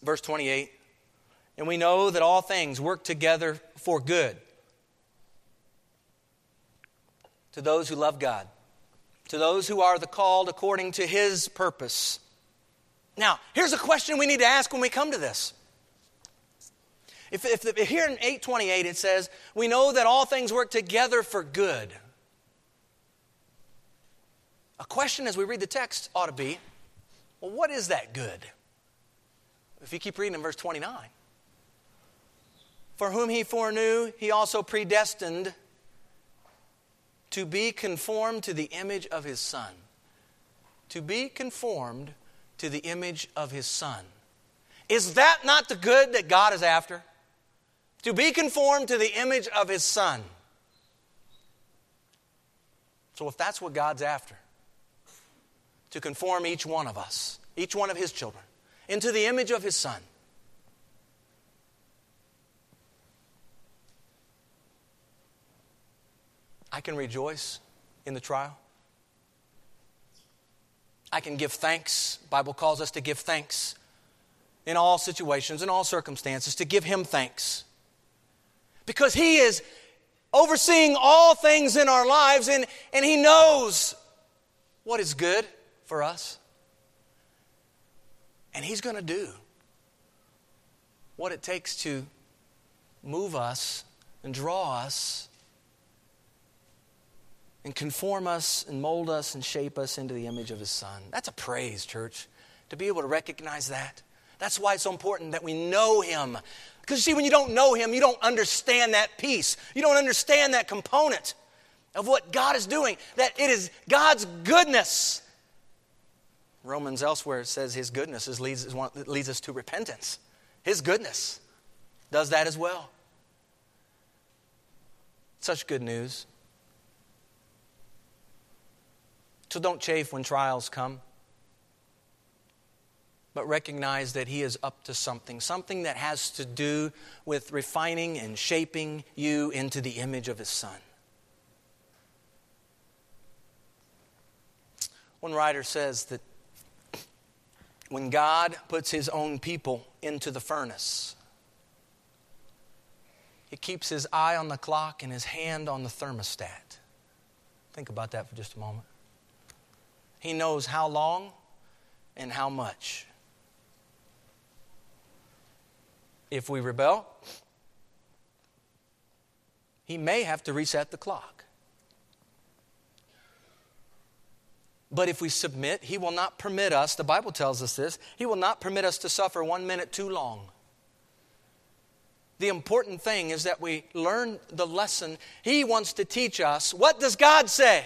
Verse 28 And we know that all things work together for good to those who love God, to those who are the called according to his purpose. Now, here's a question we need to ask when we come to this. If, if, if here in 828 it says, we know that all things work together for good. A question as we read the text ought to be, well, what is that good? If you keep reading in verse 29. For whom he foreknew, he also predestined to be conformed to the image of his Son. To be conformed to the image of his Son. Is that not the good that God is after? To be conformed to the image of his son. So, if that's what God's after, to conform each one of us, each one of his children, into the image of his son, I can rejoice in the trial. I can give thanks. Bible calls us to give thanks in all situations, in all circumstances, to give Him thanks. Because He is overseeing all things in our lives and, and He knows what is good for us. And He's going to do what it takes to move us and draw us and conform us and mold us and shape us into the image of His Son. That's a praise, church, to be able to recognize that. That's why it's so important that we know Him. Because see, when you don't know Him, you don't understand that piece. You don't understand that component of what God is doing, that it is God's goodness. Romans elsewhere says His goodness is leads, leads us to repentance. His goodness does that as well. Such good news. So don't chafe when trials come but recognize that He is up to something, something that has to do with refining and shaping you into the image of His Son. One writer says that when God puts His own people into the furnace, He keeps His eye on the clock and His hand on the thermostat. Think about that for just a moment. He knows how long and how much. If we rebel, he may have to reset the clock. But if we submit, he will not permit us, the Bible tells us this, he will not permit us to suffer one minute too long. The important thing is that we learn the lesson he wants to teach us. What does God say?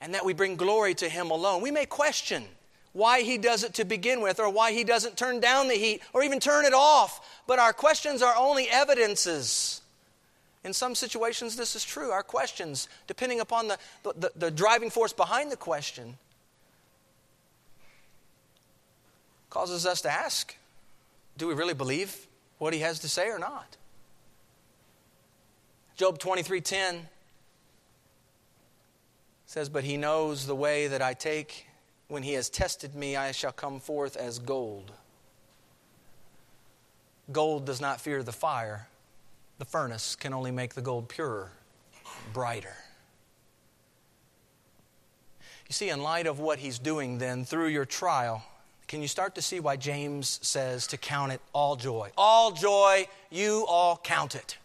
And that we bring glory to him alone. We may question why he does it to begin with, or why he doesn't turn down the heat, or even turn it off. But our questions are only evidences. In some situations, this is true. Our questions, depending upon the, the, the driving force behind the question, causes us to ask do we really believe what he has to say or not? Job 23:10 says, "But he knows the way that I take, when he has tested me, I shall come forth as gold. Gold does not fear the fire. The furnace can only make the gold purer, brighter. You see, in light of what he's doing then through your trial, can you start to see why James says to count it all joy? All joy, you all count it.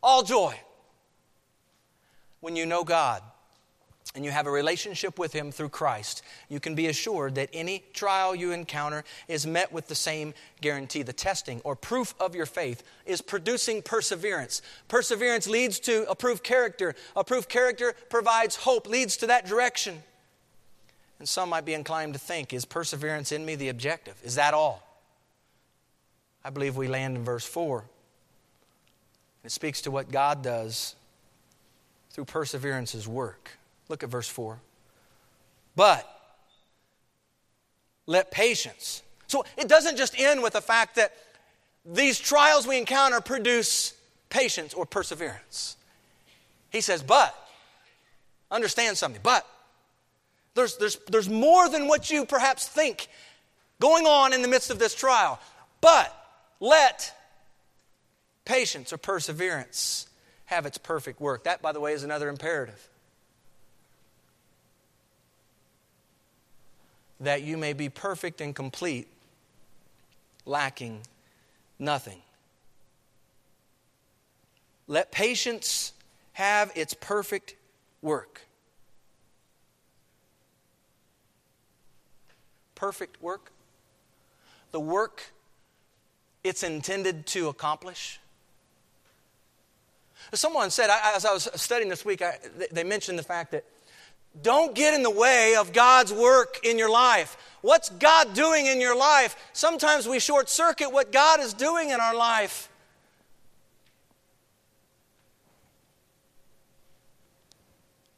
All joy. When you know God and you have a relationship with Him through Christ, you can be assured that any trial you encounter is met with the same guarantee. The testing or proof of your faith is producing perseverance. Perseverance leads to approved character. Approved character provides hope, leads to that direction. And some might be inclined to think is perseverance in me the objective? Is that all? I believe we land in verse 4. It speaks to what God does through perseverance's work. Look at verse 4. But let patience. So it doesn't just end with the fact that these trials we encounter produce patience or perseverance. He says, but, understand something, but there's, there's, there's more than what you perhaps think going on in the midst of this trial. But let patience or perseverance have its perfect work. That, by the way, is another imperative. That you may be perfect and complete, lacking nothing. Let patience have its perfect work. Perfect work? The work it's intended to accomplish. Someone said, as I was studying this week, I, they mentioned the fact that don't get in the way of God's work in your life. What's God doing in your life? Sometimes we short circuit what God is doing in our life.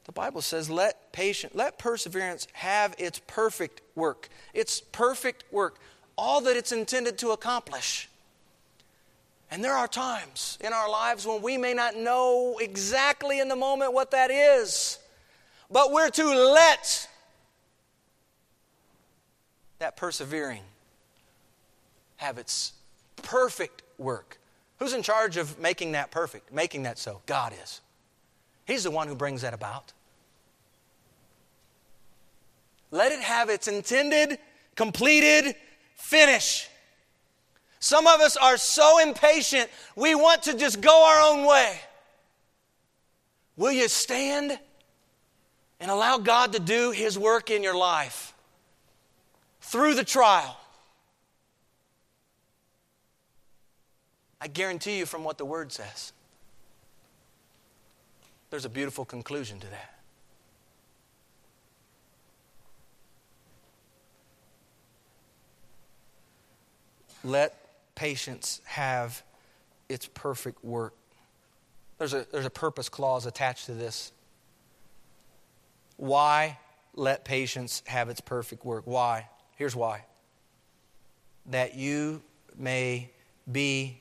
The Bible says, let patience, let perseverance have its perfect work. Its perfect work, all that it's intended to accomplish. And there are times in our lives when we may not know exactly in the moment what that is. But we're to let that persevering have its perfect work. Who's in charge of making that perfect, making that so? God is. He's the one who brings that about. Let it have its intended, completed finish. Some of us are so impatient, we want to just go our own way. Will you stand and allow God to do His work in your life through the trial? I guarantee you from what the Word says, there's a beautiful conclusion to that. Let patience have its perfect work. There's a, there's a purpose clause attached to this. Why let patience have its perfect work? Why? Here's why. That you may be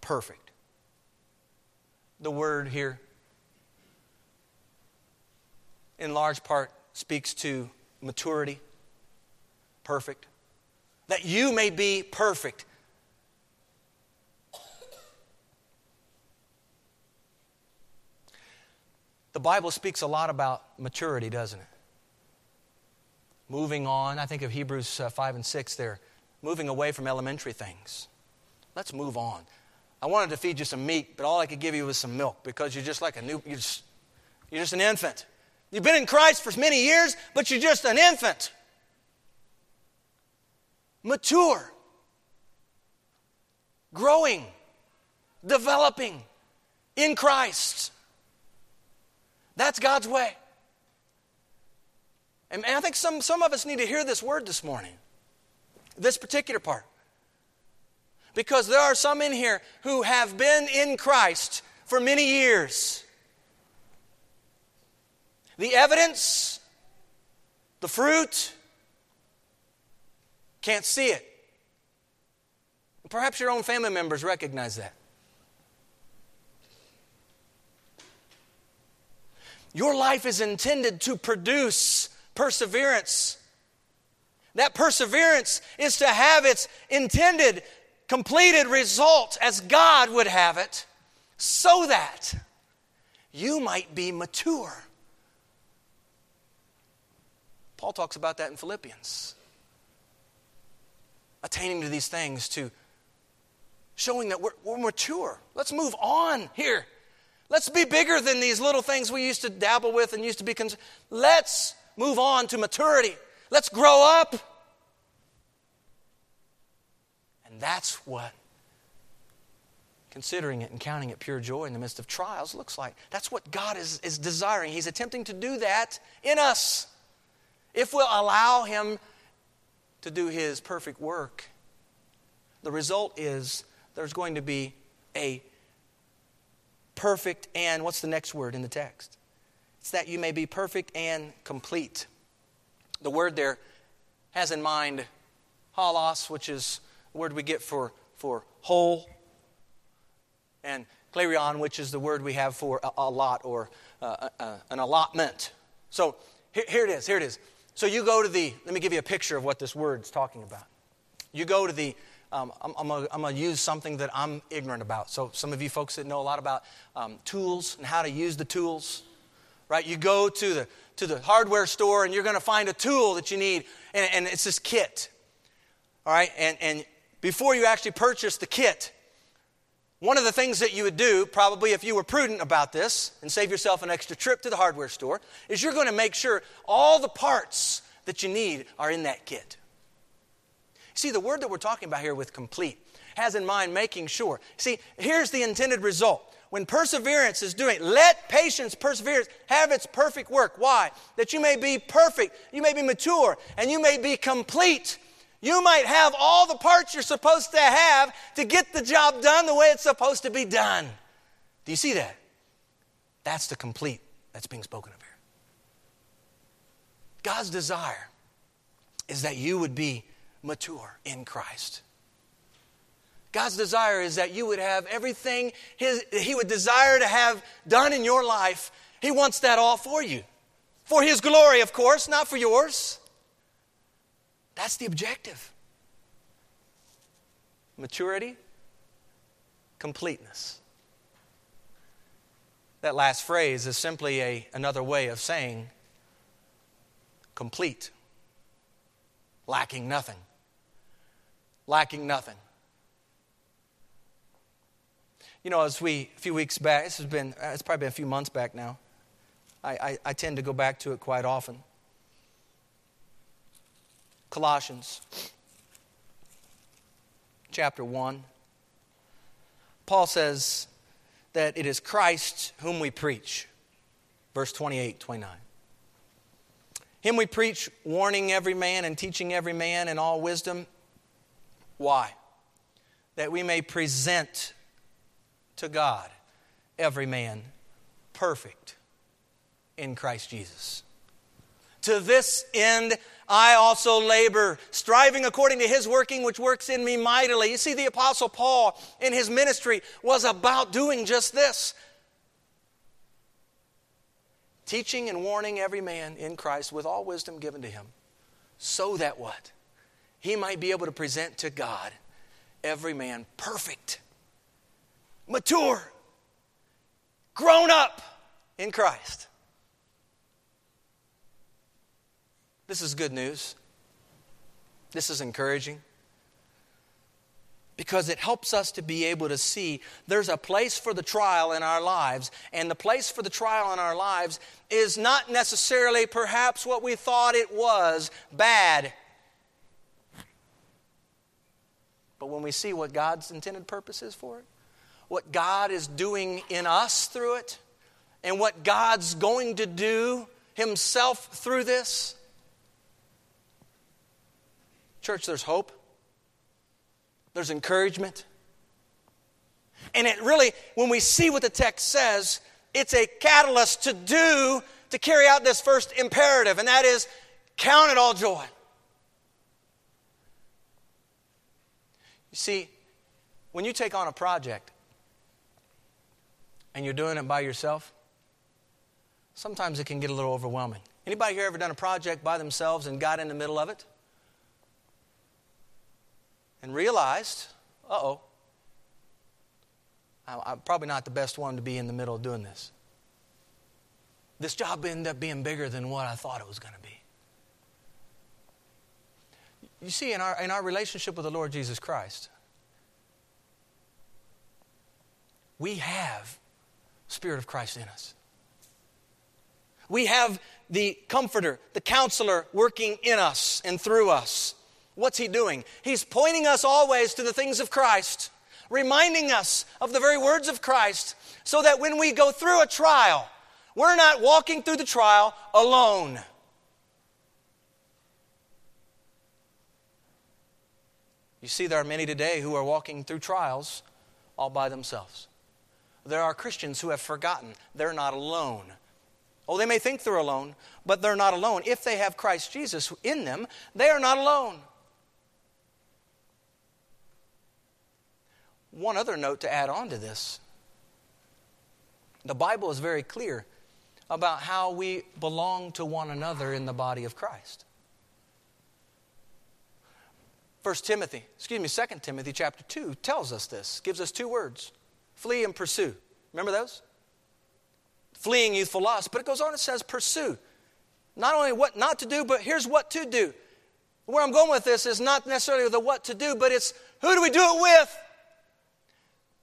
perfect. The word here, in large part, speaks to maturity, perfect. That you may be perfect. The Bible speaks a lot about maturity, doesn't it? Moving on, I think of Hebrews uh, 5 and 6 there, moving away from elementary things. Let's move on. I wanted to feed you some meat, but all I could give you was some milk because you're just like a new, you're just, you're just an infant. You've been in Christ for many years, but you're just an infant. Mature, growing, developing in Christ. That's God's way. And I think some, some of us need to hear this word this morning, this particular part. Because there are some in here who have been in Christ for many years. The evidence, the fruit, can't see it. Perhaps your own family members recognize that. Your life is intended to produce perseverance. That perseverance is to have its intended completed result as God would have it, so that you might be mature. Paul talks about that in Philippians. Attaining to these things, to showing that we're, we're mature. Let's move on here. Let's be bigger than these little things we used to dabble with and used to be concerned. Let's move on to maturity. Let's grow up. And that's what considering it and counting it pure joy in the midst of trials looks like. That's what God is, is desiring. He's attempting to do that in us if we'll allow Him to do His perfect work. The result is there's going to be a perfect and what's the next word in the text? It's that you may be perfect and complete. The word there has in mind holos, which is word we get for, for whole, and klerion, which is the word we have for a, a lot or uh, uh, an allotment. So here, here it is, here it is. So you go to the, let me give you a picture of what this word's talking about. You go to the, um, I'm, I'm going to use something that I'm ignorant about. So some of you folks that know a lot about um, tools and how to use the tools, right? You go to the, to the hardware store and you're going to find a tool that you need, and, and it's this kit. All right, and, and before you actually purchase the kit, one of the things that you would do, probably if you were prudent about this and save yourself an extra trip to the hardware store, is you're going to make sure all the parts that you need are in that kit. See, the word that we're talking about here with complete has in mind making sure. See, here's the intended result. When perseverance is doing, let patience, perseverance have its perfect work. Why? That you may be perfect, you may be mature, and you may be complete you might have all the parts you're supposed to have to get the job done the way it's supposed to be done. Do you see that? That's the complete that's being spoken of here. God's desire is that you would be mature in Christ. God's desire is that you would have everything his, He would desire to have done in your life. He wants that all for you. For His glory, of course, not for yours. That's the objective. maturity, completeness. That last phrase is simply a, another way of saying complete, lacking nothing. Lacking nothing. You know, as we, a few weeks back, this has been, uh, it's probably been a few months back now. I, I, I tend to go back to it quite often. Colossians chapter 1. Paul says that it is Christ whom we preach. Verse 28, 29. Him we preach, warning every man and teaching every man in all wisdom. Why? That we may present to God every man perfect in Christ Jesus. To this end, I also labor, striving according to his working, which works in me mightily. You see, the Apostle Paul in his ministry was about doing just this teaching and warning every man in Christ with all wisdom given to him, so that what? He might be able to present to God every man perfect, mature, grown up in Christ. This is good news. This is encouraging because it helps us to be able to see there's a place for the trial in our lives, and the place for the trial in our lives is not necessarily perhaps what we thought it was bad. But when we see what God's intended purpose is for it, what God is doing in us through it, and what God's going to do Himself through this, church, there's hope there's encouragement. And it really, when we see what the text says, it's a catalyst to do, to carry out this first imperative, and that is count it all joy. You see, when you take on a project and you're doing it by yourself, sometimes it can get a little overwhelming. Anybody here ever done a project by themselves and got in the middle of it? and realized, uh oh, I'm probably not the best one to be in the middle of doing this. This job ended up being bigger than what I thought it was going to be. You see, in our, in our relationship with the Lord Jesus Christ, we have Spirit of Christ in us. We have the Comforter, the Counselor working in us and through us. What's he doing? He's pointing us always to the things of Christ, reminding us of the very words of Christ, so that when we go through a trial, we're not walking through the trial alone. You see, there are many today who are walking through trials all by themselves. There are Christians who have forgotten they're not alone. Oh, they may think they're alone, but they're not alone. If they have Christ Jesus in them, they are not alone. One other note to add on to this the Bible is very clear about how we belong to one another in the body of Christ. 1 Timothy, excuse me, 2 Timothy chapter 2 tells us this, gives us two words flee and pursue. Remember those? Fleeing youthful lust. But it goes on, it says pursue. Not only what not to do, but here's what to do. Where I'm going with this is not necessarily the what to do, but it's who do we do it with?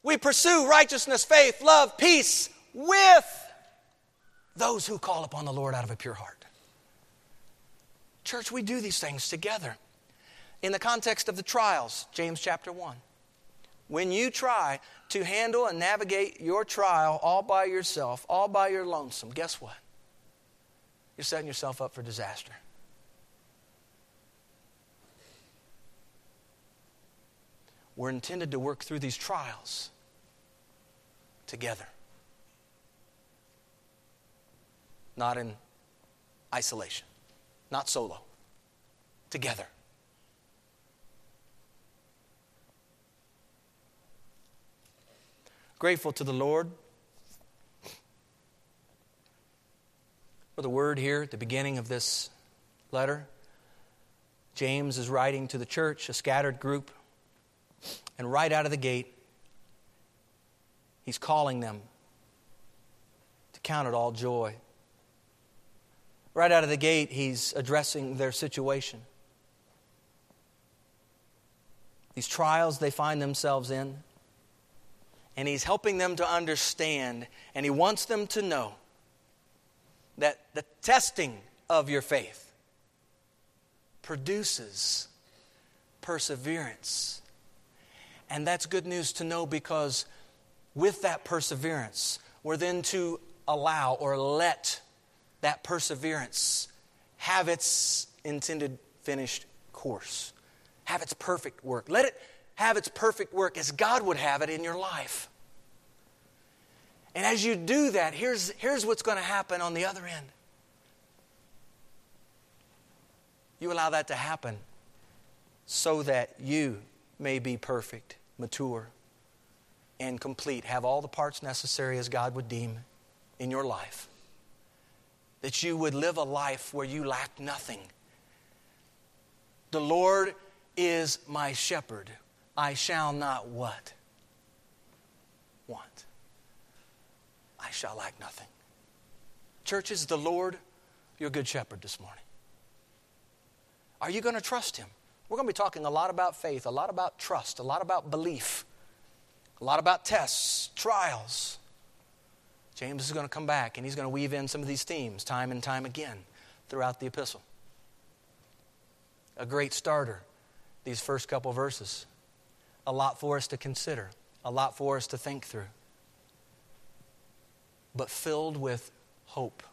We pursue righteousness, faith, love, peace with those who call upon the Lord out of a pure heart. Church, we do these things together. In the context of the trials, James chapter 1. When you try to handle and navigate your trial all by yourself, all by your lonesome, guess what? You're setting yourself up for disaster. We're intended to work through these trials together, not in isolation, not solo, together. Grateful to the Lord for the word here at the beginning of this letter. James is writing to the church, a scattered group And right out of the gate, he's calling them to count it all joy. Right out of the gate, he's addressing their situation. These trials they find themselves in. And he's helping them to understand, and he wants them to know that the testing of your faith produces perseverance. And that's good news to know because with that perseverance, we're then to allow or let that perseverance have its intended finished course, have its perfect work. Let it have its perfect work as God would have it in your life. And as you do that, here's, here's what's going to happen on the other end. You allow that to happen so that you may be perfect, mature, and complete. Have all the parts necessary as God would deem in your life. That you would live a life where you lack nothing. The Lord is my shepherd. I shall not what? Want. I shall lack nothing. Church, is the Lord your good shepherd this morning? Are you going to trust him? We're going to be talking a lot about faith, a lot about trust, a lot about belief, a lot about tests, trials. James is going to come back and he's going to weave in some of these themes time and time again throughout the epistle. A great starter, these first couple verses. A lot for us to consider, a lot for us to think through, but filled with hope,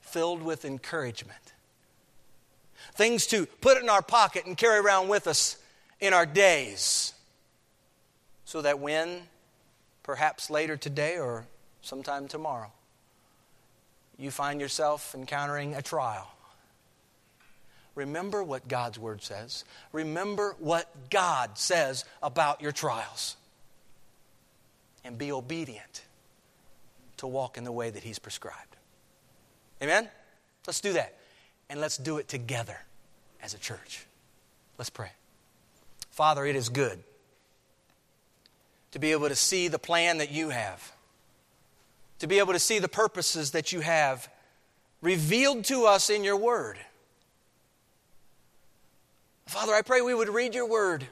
filled with encouragement things to put in our pocket and carry around with us in our days. So that when, perhaps later today or sometime tomorrow, you find yourself encountering a trial, remember what God's Word says. Remember what God says about your trials. And be obedient to walk in the way that He's prescribed. Amen? Let's do that and let's do it together as a church. Let's pray. Father, it is good to be able to see the plan that you have, to be able to see the purposes that you have revealed to us in your word. Father, I pray we would read your word.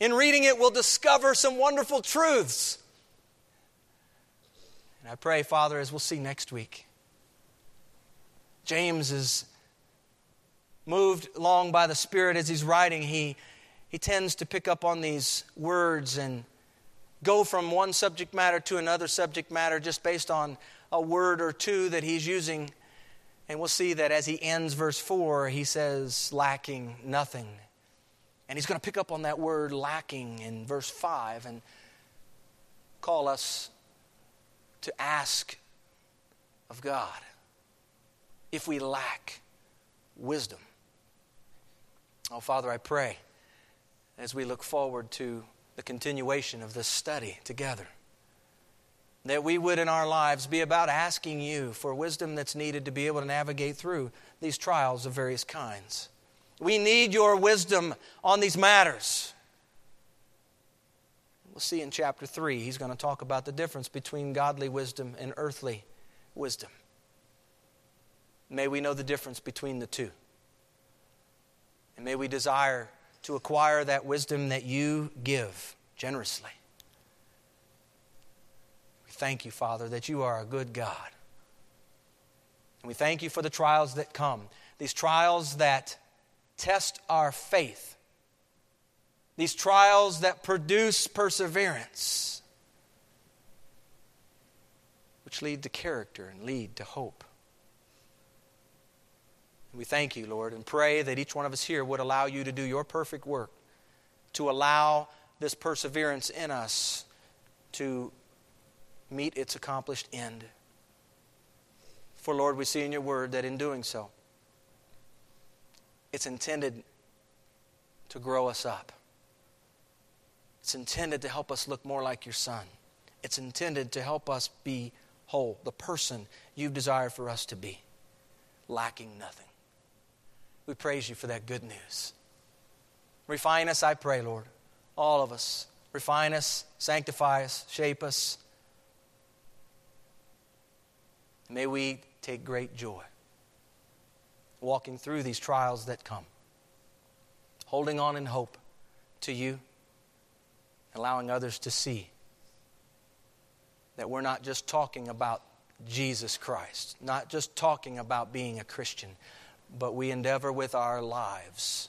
In reading it, we'll discover some wonderful truths. And I pray, Father, as we'll see next week, James is moved along by the Spirit as he's writing. He, he tends to pick up on these words and go from one subject matter to another subject matter just based on a word or two that he's using. And we'll see that as he ends verse 4, he says, lacking nothing. And he's going to pick up on that word lacking in verse 5 and call us to ask of God if we lack wisdom. Oh, Father, I pray as we look forward to the continuation of this study together that we would in our lives be about asking you for wisdom that's needed to be able to navigate through these trials of various kinds. We need your wisdom on these matters. We'll see in chapter 3, he's going to talk about the difference between godly wisdom and earthly wisdom. May we know the difference between the two. And may we desire to acquire that wisdom that you give generously. We thank you, Father, that you are a good God. And we thank you for the trials that come, these trials that test our faith, these trials that produce perseverance, which lead to character and lead to hope. We thank you, Lord, and pray that each one of us here would allow you to do your perfect work, to allow this perseverance in us to meet its accomplished end. For, Lord, we see in your word that in doing so, it's intended to grow us up. It's intended to help us look more like your Son. It's intended to help us be whole, the person you've desired for us to be, lacking nothing. We praise you for that good news. Refine us, I pray, Lord. All of us. Refine us, sanctify us, shape us. May we take great joy walking through these trials that come, holding on in hope to you, allowing others to see that we're not just talking about Jesus Christ, not just talking about being a Christian, but we endeavor with our lives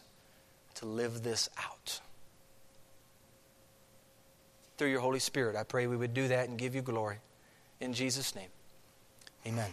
to live this out. Through your Holy Spirit, I pray we would do that and give you glory. In Jesus' name, amen.